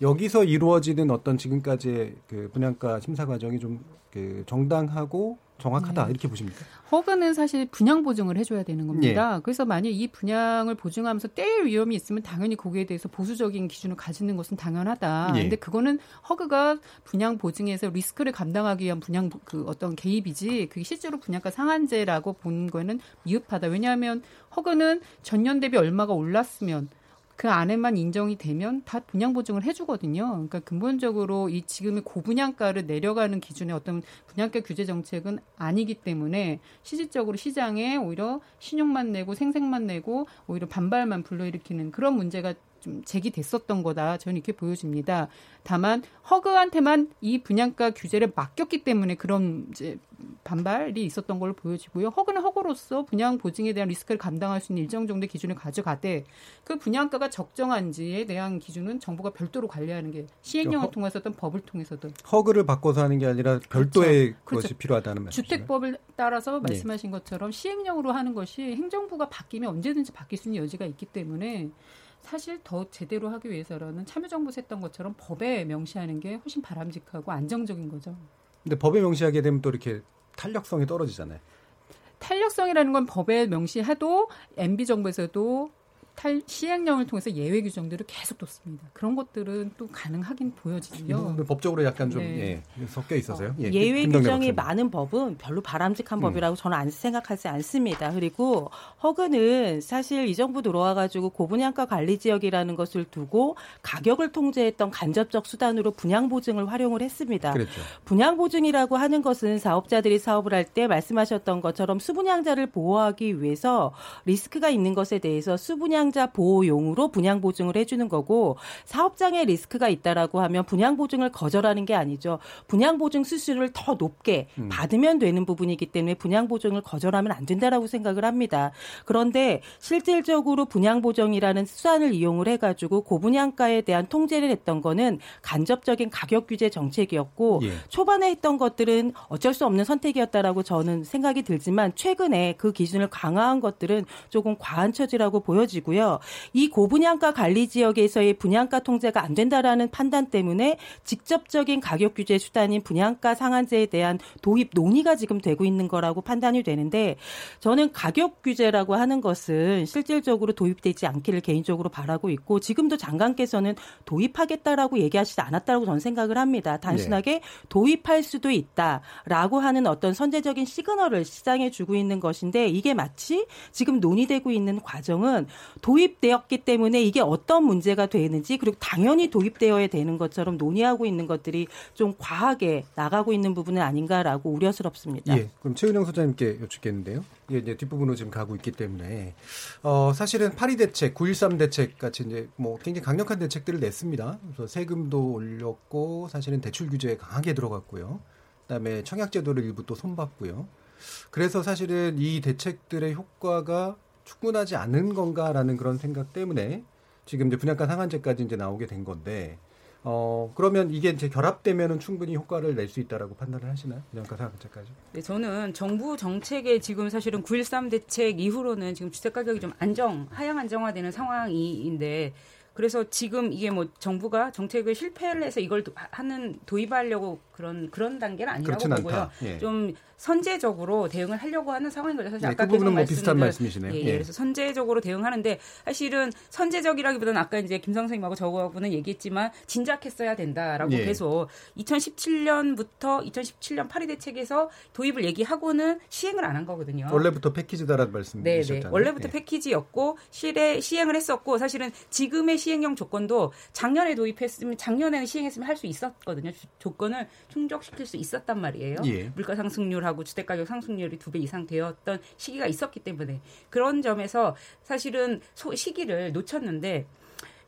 여기서 이루어지는 어떤 지금까지의 그 분양가 심사 과정이 좀 그 정당하고 정확하다 네. 이렇게 보십니까? 허그는 사실 분양 보증을 해줘야 되는 겁니다. 예. 그래서 만약 이 분양을 보증하면서 떼일 위험이 있으면 당연히 거기에 대해서 보수적인 기준을 가지는 것은 당연하다. 예. 근데 그거는 허그가 분양 보증에서 리스크를 감당하기 위한 분양 보- 그 어떤 개입이지 그게 실제로 분양가 상한제라고 보는 거는 미흡하다. 왜냐하면 허그는 전년 대비 얼마가 올랐으면 그 안에만 인정이 되면 다 분양 보증을 해주거든요. 그러니까 근본적으로 이 지금의 고분양가를 내려가는 기준의 어떤 분양가 규제 정책은 아니기 때문에 실질적으로 시장에 오히려 신용만 내고 생색만 내고 오히려 반발만 불러일으키는 그런 문제가 좀 제기됐었던 거다. 저는 이렇게 보여집니다. 다만 허그한테만 이 분양가 규제를 맡겼기 때문에 그런 이제 반발이 있었던 걸로 보여지고요. 허그는 허그로서 분양 보증에 대한 리스크를 감당할 수 있는 일정 정도의 기준을 가져가되 그 분양가가 적정한지에 대한 기준은 정부가 별도로 관리하는 게 시행령을 허- 통해서든 법을 통해서든 허그를 바꿔서 하는 게 아니라 별도의 그렇죠. 것이 필요하다는 말이죠. 주택법을 따라서 네. 말씀하신 것처럼 시행령으로 하는 것이 행정부가 바뀌면 언제든지 바뀔 수 있는 여지가 있기 때문에 사실 더 제대로 하기 위해서라는 참여정부에서 했던 것처럼 법에 명시하는 게 훨씬 바람직하고 안정적인 거죠. 근데 법에 명시하게 되면 또 이렇게 탄력성이 떨어지잖아요. 탄력성이라는 건 법에 명시해도 MB 정부에서도 탈, 시행령을 통해서 예외 규정들을 계속 뒀습니다. 그런 것들은 또 가능하긴 이 보여지고요. 부분은 법적으로 약간 좀 네. 예, 섞여 있어서요. 예, 예외 김- 김동래 규정이. 많은 법은 별로 바람직한 음. 법이라고 저는 안 생각하지 않습니다. 그리고 허그는 사실 이 정부 들어와가지고 고분양가 관리 지역이라는 것을 두고 가격을 통제했던 간접적 수단으로 분양 보증을 활용을 했습니다. 그랬죠. 분양 보증이라고 하는 것은 사업자들이 사업을 할 때 말씀하셨던 것처럼 수분양자를 보호하기 위해서 리스크가 있는 것에 대해서 수분양 자 보호용으로 분양 보증을 해주는 거고 사업장에 리스크가 있다라고 하면 분양 보증을 거절하는 게 아니죠. 분양 보증 수수료를 더 높게 음. 받으면 되는 부분이기 때문에 분양 보증을 거절하면 안 된다라고 생각을 합니다. 그런데 실질적으로 분양 보증이라는 수단을 이용을 해가지고 고분양가에 대한 통제를 했던 거는 간접적인 가격 규제 정책이었고 예. 초반에 했던 것들은 어쩔 수 없는 선택이었다라고 저는 생각이 들지만 최근에 그 기준을 강화한 것들은 조금 과한 처지라고 보여지고요. 이 고분양가 관리 지역에서의 분양가 통제가 안 된다라는 판단 때문에 직접적인 가격 규제 수단인 분양가 상한제에 대한 도입 논의가 지금 되고 있는 거라고 판단이 되는데 저는 가격 규제라고 하는 것은 실질적으로 도입되지 않기를 개인적으로 바라고 있고 지금도 장관께서는 도입하겠다라고 얘기하시지 않았다고 저는 생각을 합니다. 단순하게 도입할 수도 있다라고 하는 어떤 선제적인 시그널을 시장에 주고 있는 것인데 이게 마치 지금 논의되고 있는 과정은 도입되었기 때문에 이게 어떤 문제가 되는지 그리고 당연히 도입되어야 되는 것처럼 논의하고 있는 것들이 좀 과하게 나가고 있는 부분은 아닌가라고 우려스럽습니다. 예, 그럼 최은영 소장님께 여쭙겠는데요. 이게 이제 뒷부분으로 지금 가고 있기 때문에 어, 사실은 파리 대책, 9.13 대책 같이 이제 뭐 굉장히 강력한 대책들을 냈습니다. 그래서 세금도 올렸고 사실은 대출 규제에 강하게 들어갔고요. 그다음에 청약제도를 일부 또 손봤고요. 그래서 사실은 이 대책들의 효과가 충분하지 않은 건가라는 그런 생각 때문에 지금 이제 분양가 상한제까지 이제 나오게 된 건데 어 그러면 이게 이제 결합되면은 충분히 효과를 낼 수 있다라고 판단을 하시나요? 분양가 상한제까지? 네, 저는 정부 정책에 지금 사실은 9.13 대책 이후로는 지금 주택 가격이 좀 안정, 하향 안정화되는 상황인데 그래서 지금 이게 뭐 정부가 정책을 실패를 해서 이걸 도, 하는 도입하려고 그런 그런 단계는 아니라고 보고요. 예. 좀 선제적으로 대응을 하려고 하는 상황인 거죠. 사실 네, 아까 그 부분은 뭐 비슷한 말씀이시네요. 예, 예. 그래서 선제적으로 대응하는데 사실은 선제적이라기보다는 아까 이제 김 선생님하고 저하고는 얘기했지만 진작했어야 된다라고 예. 계속 2017년부터 2017년 파리 대책에서 도입을 얘기하고는 시행을 안 한 거거든요. 원래부터 패키지다라는 말씀이셨잖아요. 네, 원래부터 예. 패키지였고 실에 시행을 했었고 사실은 지금의 시행령 조건도 작년에 도입했으면 작년에는 시행했으면 할 수 있었거든요. 주- 조건을 충족시킬 수 있었단 말이에요. 예. 물가 상승률하고 주택 가격 상승률이 두 배 이상 되었던 시기가 있었기 때문에 그런 점에서 사실은 소- 시기를 놓쳤는데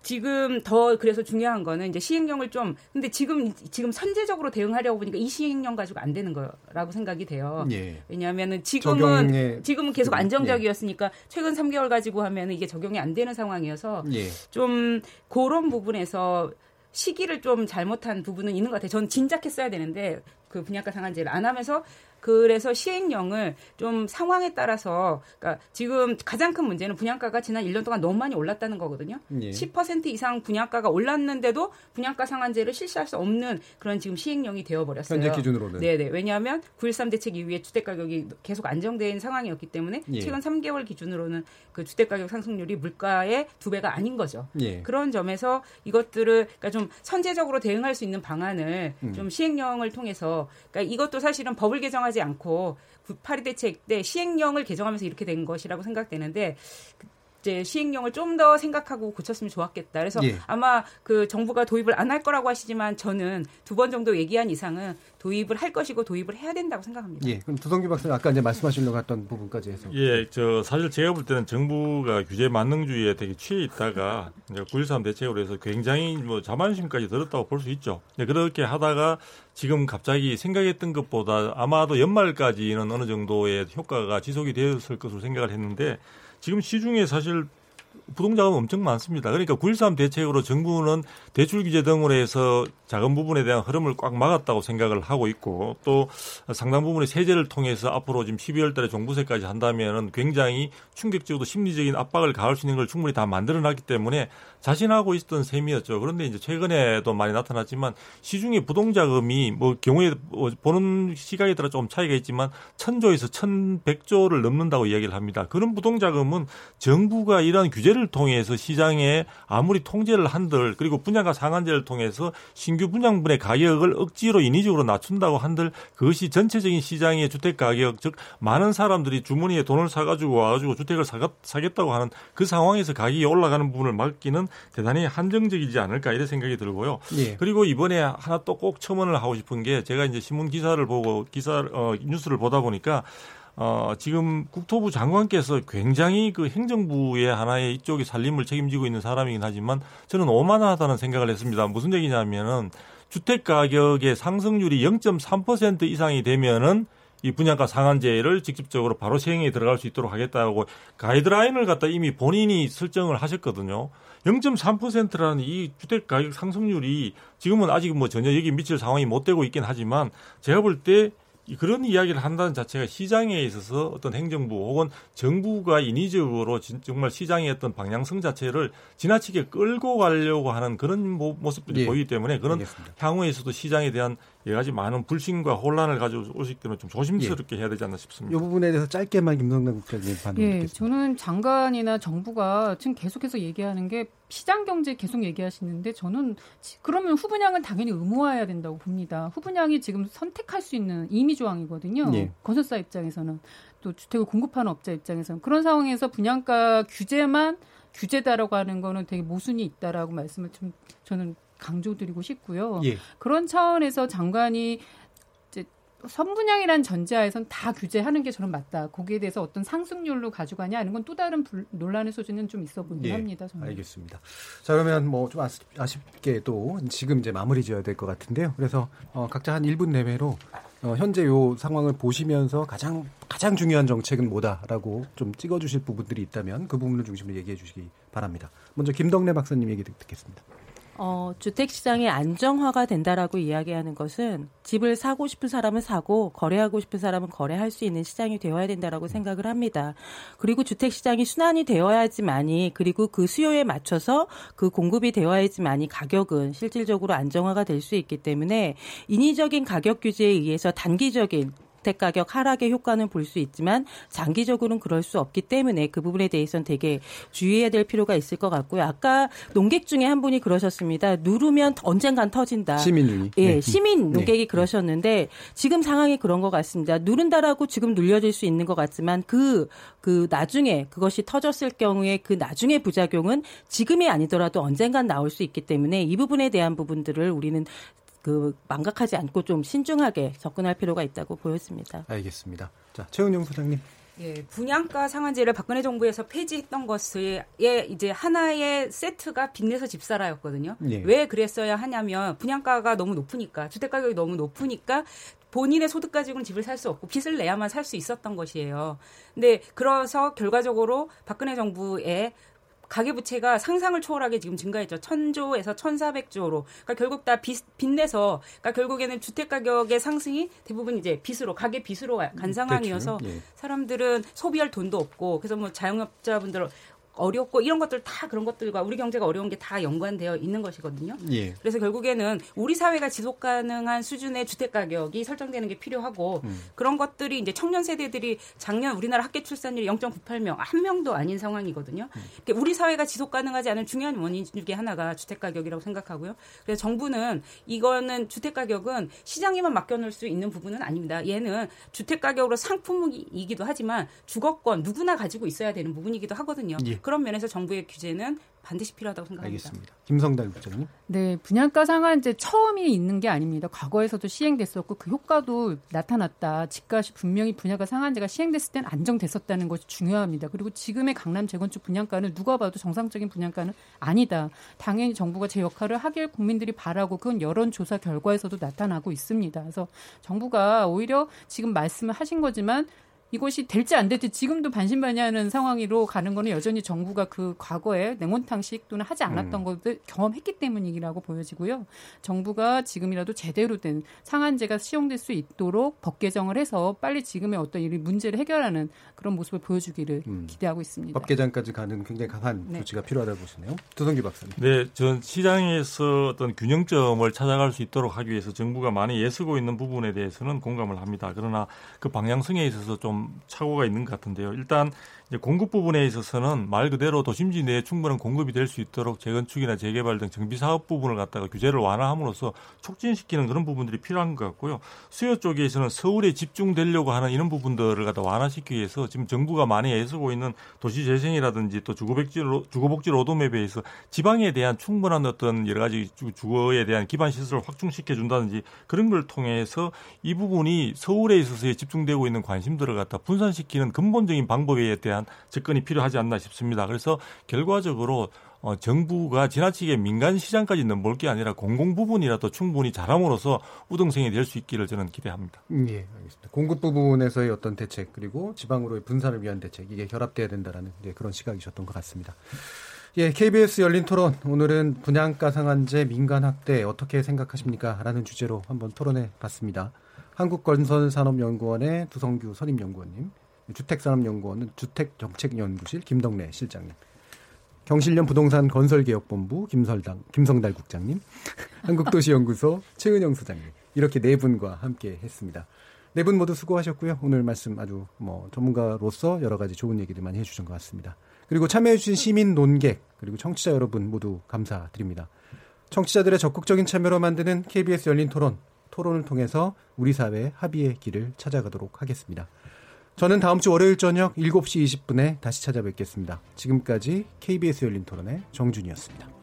지금 더 그래서 중요한 거는 이제 시행령을 좀 근데 지금 지금 선제적으로 대응하려고 보니까 이 시행령 가지고 안 되는 거라고 생각이 돼요. 예. 왜냐하면은 지금은 지금은 계속 예. 안정적이었으니까 최근 3개월 가지고 하면은 이게 적용이 안 되는 상황이어서 예. 좀 그런 부분에서 시기를 좀 잘못한 부분은 있는 것 같아요. 저는 진작했어야 되는데 그 분양가 상한제를 안 하면서 그래서 시행령을 좀 상황에 따라서 그러니까 지금 가장 큰 문제는 분양가가 지난 1년 동안 너무 많이 올랐다는 거거든요. 예. 10% 이상 분양가가 올랐는데도 분양가 상한제를 실시할 수 없는 그런 지금 시행령이 되어 버렸어요. 현재 기준으로는. 네, 네. 왜냐하면 9.13 대책 이후에 주택 가격이 계속 안정된 상황이었기 때문에 예. 최근 3개월 기준으로는 그 주택 가격 상승률이 물가의 두 배가 아닌 거죠. 예. 그런 점에서 이것들을 그러니까 좀 선제적으로 대응할 수 있는 방안을 음. 좀 시행령을 통해서 그러니까 이것도 사실은 법을 개정 하지 않고 구- 파리 대책 때 시행령을 개정하면서 이렇게 된 것이라고 생각되는데 이제 시행령을 좀 더 생각하고 고쳤으면 좋았겠다. 그래서 예. 아마 그 정부가 도입을 안 할 거라고 하시지만 저는 두 번 정도 얘기한 이상은 도입을 할 것이고 도입을 해야 된다고 생각합니다. 예. 그럼 두성규 박사님 아까 이제 말씀하시려고 했던 부분까지 해서. 예, 저 사실 제가 볼 때는 정부가 규제 만능주의에 되게 취해 있다가 이제 9.13 대책으로 해서 굉장히 뭐 자만심까지 들었다고 볼 수 있죠. 네, 그렇게 하다가 지금 갑자기 생각했던 것보다 아마도 연말까지는 어느 정도의 효과가 지속이 되었을 것으로 생각을 했는데 지금 시중에 사실 부동 자금 엄청 많습니다. 그러니까 9.13 대책으로 정부는 대출 규제 등으로 해서 작은 부분에 대한 흐름을 꽉 막았다고 생각을 하고 있고 또 상당 부분의 세제를 통해서 앞으로 지금 12월 달에 종부세까지 한다면은 굉장히 충격적이고 심리적인 압박을 가할 수 있는 걸 충분히 다 만들어 놨기 때문에 자신하고 있었던 셈이었죠. 그런데 이제 최근에도 많이 나타났지만 시중에 부동자금이 뭐 경우에 뭐 보는 시각에 따라 좀 차이가 있지만 천조에서 천백조를 넘는다고 이야기를 합니다. 그런 부동자금은 정부가 이러한 규제를 통해서 시장에 아무리 통제를 한들 그리고 분양가 상한제를 통해서 신규 분양분의 가격을 억지로 인위적으로 낮춘다고 한들 그것이 전체적인 시장의 주택 가격 즉 많은 사람들이 주머니에 돈을 사가지고 와가지고 주택을 사겠다고 하는 그 상황에서 가격이 올라가는 부분을 막기는 대단히 한정적이지 않을까 이런 생각이 들고요. 예. 그리고 이번에 하나 또 꼭 첨언을 하고 싶은 게 제가 이제 신문 기사를 보고 기사 어, 뉴스를 보다 보니까 어, 지금 국토부 장관께서 굉장히 그 행정부의 하나의 이쪽이 살림을 책임지고 있는 사람이긴 하지만 저는 오만하다는 생각을 했습니다. 무슨 얘기냐면은 주택 가격의 상승률이 0.3% 이상이 되면은 이 분양가 상한제를 직접적으로 바로 시행에 들어갈 수 있도록 하겠다고 가이드라인을 갖다 이미 본인이 설정을 하셨거든요. 0.3%라는 이 주택 가격 상승률이 지금은 아직 뭐 전혀 여기 미칠 상황이 못 되고 있긴 하지만 제가 볼 때 그런 이야기를 한다는 자체가 시장에 있어서 어떤 행정부 혹은 정부가 인위적으로 진- 정말 시장의 어떤 방향성 자체를 지나치게 끌고 가려고 하는 그런 모- 모습들이 예. 보이기 때문에 그런 알겠습니다. 향후에서도 시장에 대한 여러 가지 많은 불신과 혼란을 가져오기 때문에 좀 조심스럽게 해야 되지 않나 싶습니다. 이 부분에 대해서 짧게만 김성남 국장님 반응 예, 듣겠습니다. 저는 장관이나 정부가 지금 계속해서 얘기하는 게 시장 경제 계속 얘기하시는데 저는 지- 그러면 후분양은 당연히 의무화해야 된다고 봅니다. 후분양이 지금 선택할 수 있는 임의 조항이거든요. 예. 건설사 입장에서는 또 주택을 공급하는 업자 입장에서는 그런 상황에서 분양가 규제만 규제다라고 하는 거는 되게 모순이 있다라고 말씀을 좀 저는 강조드리고 싶고요. 예. 그런 차원에서 장관이 선분양이란 전제하에선 다 규제하는 게 저는 맞다. 거기에 대해서 어떤 상승률로 가져가냐 하는 건 또 다른 불- 논란의 소지는 좀 있어 보이긴 예, 합니다. 저는. 알겠습니다. 자 그러면 뭐 좀 아쉽게도 지금 이제 마무리 지어야 될 것 같은데요. 그래서 어, 각자 한 1분 내외로 어, 현재 요 상황을 보시면서 가장 가장 중요한 정책은 뭐다라고 좀 찍어주실 부분들이 있다면 그 부분을 중심으로 얘기해 주시기 바랍니다. 먼저 김덕래 박사님 얘기 듣- 듣겠습니다. 어, 주택 시장이 안정화가 된다라고 이야기하는 것은 집을 사고 싶은 사람은 사고 거래하고 싶은 사람은 거래할 수 있는 시장이 되어야 된다라고 생각을 합니다. 그리고 주택 시장이 순환이 되어야지만이 그리고 그 수요에 맞춰서 그 공급이 되어야지만이 가격은 실질적으로 안정화가 될 수 있기 때문에 인위적인 가격 규제에 의해서 단기적인 주택 가격 하락의 효과는 볼 수 있지만 장기적으로는 그럴 수 없기 때문에 그 부분에 대해서는 되게 주의해야 될 필요가 있을 것 같고요. 아까 농객 중에 한 분이 그러셨습니다. 누르면 언젠간 터진다. 시민윤이. 예, 네. 시민 농객이 네. 그러셨는데 지금 상황이 그런 것 같습니다. 누른다라고 지금 눌려질 수 있는 것 같지만 그, 그 나중에 그것이 터졌을 경우에 그 나중에 부작용은 지금이 아니더라도 언젠간 나올 수 있기 때문에 이 부분에 대한 부분들을 우리는 그 망각하지 않고 좀 신중하게 접근할 필요가 있다고 보였습니다. 알겠습니다. 자 최은영 소장님. 예, 분양가 상한제를 박근혜 정부에서 폐지했던 것에 이제 하나의 세트가 빚내서 집사라였거든요. 예. 왜 그랬어야 하냐면 분양가가 너무 높으니까 주택 가격이 너무 높으니까 본인의 소득 가지고는 집을 살 수 없고 빚을 내야만 살 수 있었던 것이에요. 근데 그래서 결과적으로 박근혜 정부의 가계부채가 상상을 초월하게 지금 증가했죠. 천조에서 천사백조로. 그러니까 결국 다 빚, 빚내서, 그러니까 결국에는 주택가격의 상승이 대부분 이제 빚으로, 가계 빚으로 간 상황이어서 예. 사람들은 소비할 돈도 없고, 그래서 뭐 자영업자분들 어렵고 이런 것들 다 그런 것들과 우리 경제가 어려운 게 다 연관되어 있는 것이거든요. 예. 그래서 결국에는 우리 사회가 지속 가능한 수준의 주택 가격이 설정되는 게 필요하고 음. 그런 것들이 이제 청년 세대들이 작년 우리나라 학계 출산율이 0.98명 한 명도 아닌 상황이거든요. 그러니까 우리 사회가 지속 가능하지 않은 중요한 원인 중에 하나가 주택 가격이라고 생각하고요. 그래서 정부는 이거는 주택 가격은 시장에만 맡겨놓을 수 있는 부분은 아닙니다. 얘는 주택 가격으로 상품이기도 하지만 주거권 누구나 가지고 있어야 되는 부분이기도 하거든요. 예. 그런 면에서 정부의 규제는 반드시 필요하다고 생각합니다. 알겠습니다. 김성달 국장님. 네, 분양가 상한제 처음이 있는 게 아닙니다. 과거에서도 시행됐었고 그 효과도 나타났다. 집값이 분명히 분양가 상한제가 시행됐을 땐 안정됐었다는 것이 중요합니다. 그리고 지금의 강남 재건축 분양가는 누가 봐도 정상적인 분양가는 아니다. 당연히 정부가 제 역할을 하길 국민들이 바라고 그건 여론조사 결과에서도 나타나고 있습니다. 그래서 정부가 오히려 지금 말씀을 하신 거지만 이것이 될지 안 될지 지금도 반신반의하는 상황으로 가는 거는 여전히 정부가 그 과거에 냉온탕식 또는 하지 않았던 음. 것을 경험했기 때문이라고 보여지고요. 정부가 지금이라도 제대로 된 상한제가 시용될 수 있도록 법 개정을 해서 빨리 지금의 어떤 이 문제를 해결하는 그런 모습을 보여주기를 기대하고 있습니다. 법 개정까지 가는 굉장히 강한 네. 조치가 필요하다고 보시네요. 두성기 박사님. 네, 전 시장에서 어떤 균형점을 찾아갈 수 있도록 하기 위해서 정부가 많이 애쓰고 있는 부분에 대해서는 공감을 합니다. 그러나 그 방향성에 있어서 좀 착오가 있는 것 같은데요. 일단 이제 공급 부분에 있어서는 말 그대로 도심지 내에 충분한 공급이 될 수 있도록 재건축이나 재개발 등 정비 사업 부분을 갖다가 규제를 완화함으로써 촉진시키는 그런 부분들이 필요한 것 같고요. 수요 쪽에서는 서울에 집중되려고 하는 이런 부분들을 갖다 완화시키기 위해서 지금 정부가 많이 애쓰고 있는 도시 재생이라든지 또 주거복지 주거복지 로드맵에 의해서 지방에 대한 충분한 어떤 여러 가지 주- 주거에 대한 기반 시설을 확충시켜 준다든지 그런 걸 통해서 이 부분이 서울에 있어서 집중되고 있는 관심들을 갖다 분산시키는 근본적인 방법에 대한 접근이 필요하지 않나 싶습니다. 그래서 결과적으로 어, 정부가 지나치게 민간 시장까지 넘볼 게 아니라 공공 부분이라도 충분히 잘함으로써 우등생이 될 수 있기를 저는 기대합니다. 음, 예, 알겠습니다. 공급 부분에서의 어떤 대책 그리고 지방으로의 분산을 위한 대책 이게 결합돼야 된다라는 이제 그런 시각이셨던 것 같습니다. 예, KBS 열린 토론 오늘은 분양가 상한제 민간 확대 어떻게 생각하십니까? 라는 주제로 한번 토론해 봤습니다. 한국건설산업연구원의 두성규 선임연구원님, 주택산업연구원은 주택정책연구실 김덕래 실장님. 경실련 부동산 건설개혁본부 김설당, 김성달 국장님, 한국도시연구소 최은영 소장님 이렇게 네 분과 함께 했습니다. 네 분 모두 수고하셨고요. 오늘 말씀 아주 뭐 전문가로서 여러 가지 좋은 얘기들 많이 해주신 것 같습니다. 그리고 참여해주신 시민 논객 그리고 청취자 여러분 모두 감사드립니다. 청취자들의 적극적인 참여로 만드는 KBS 열린 토론 토론을 통해서 우리 사회 합의의 길을 찾아가도록 하겠습니다. 저는 다음 주 월요일 저녁 7시 20분에 다시 찾아뵙겠습니다. 지금까지 KBS 열린 토론의 정준이었습니다.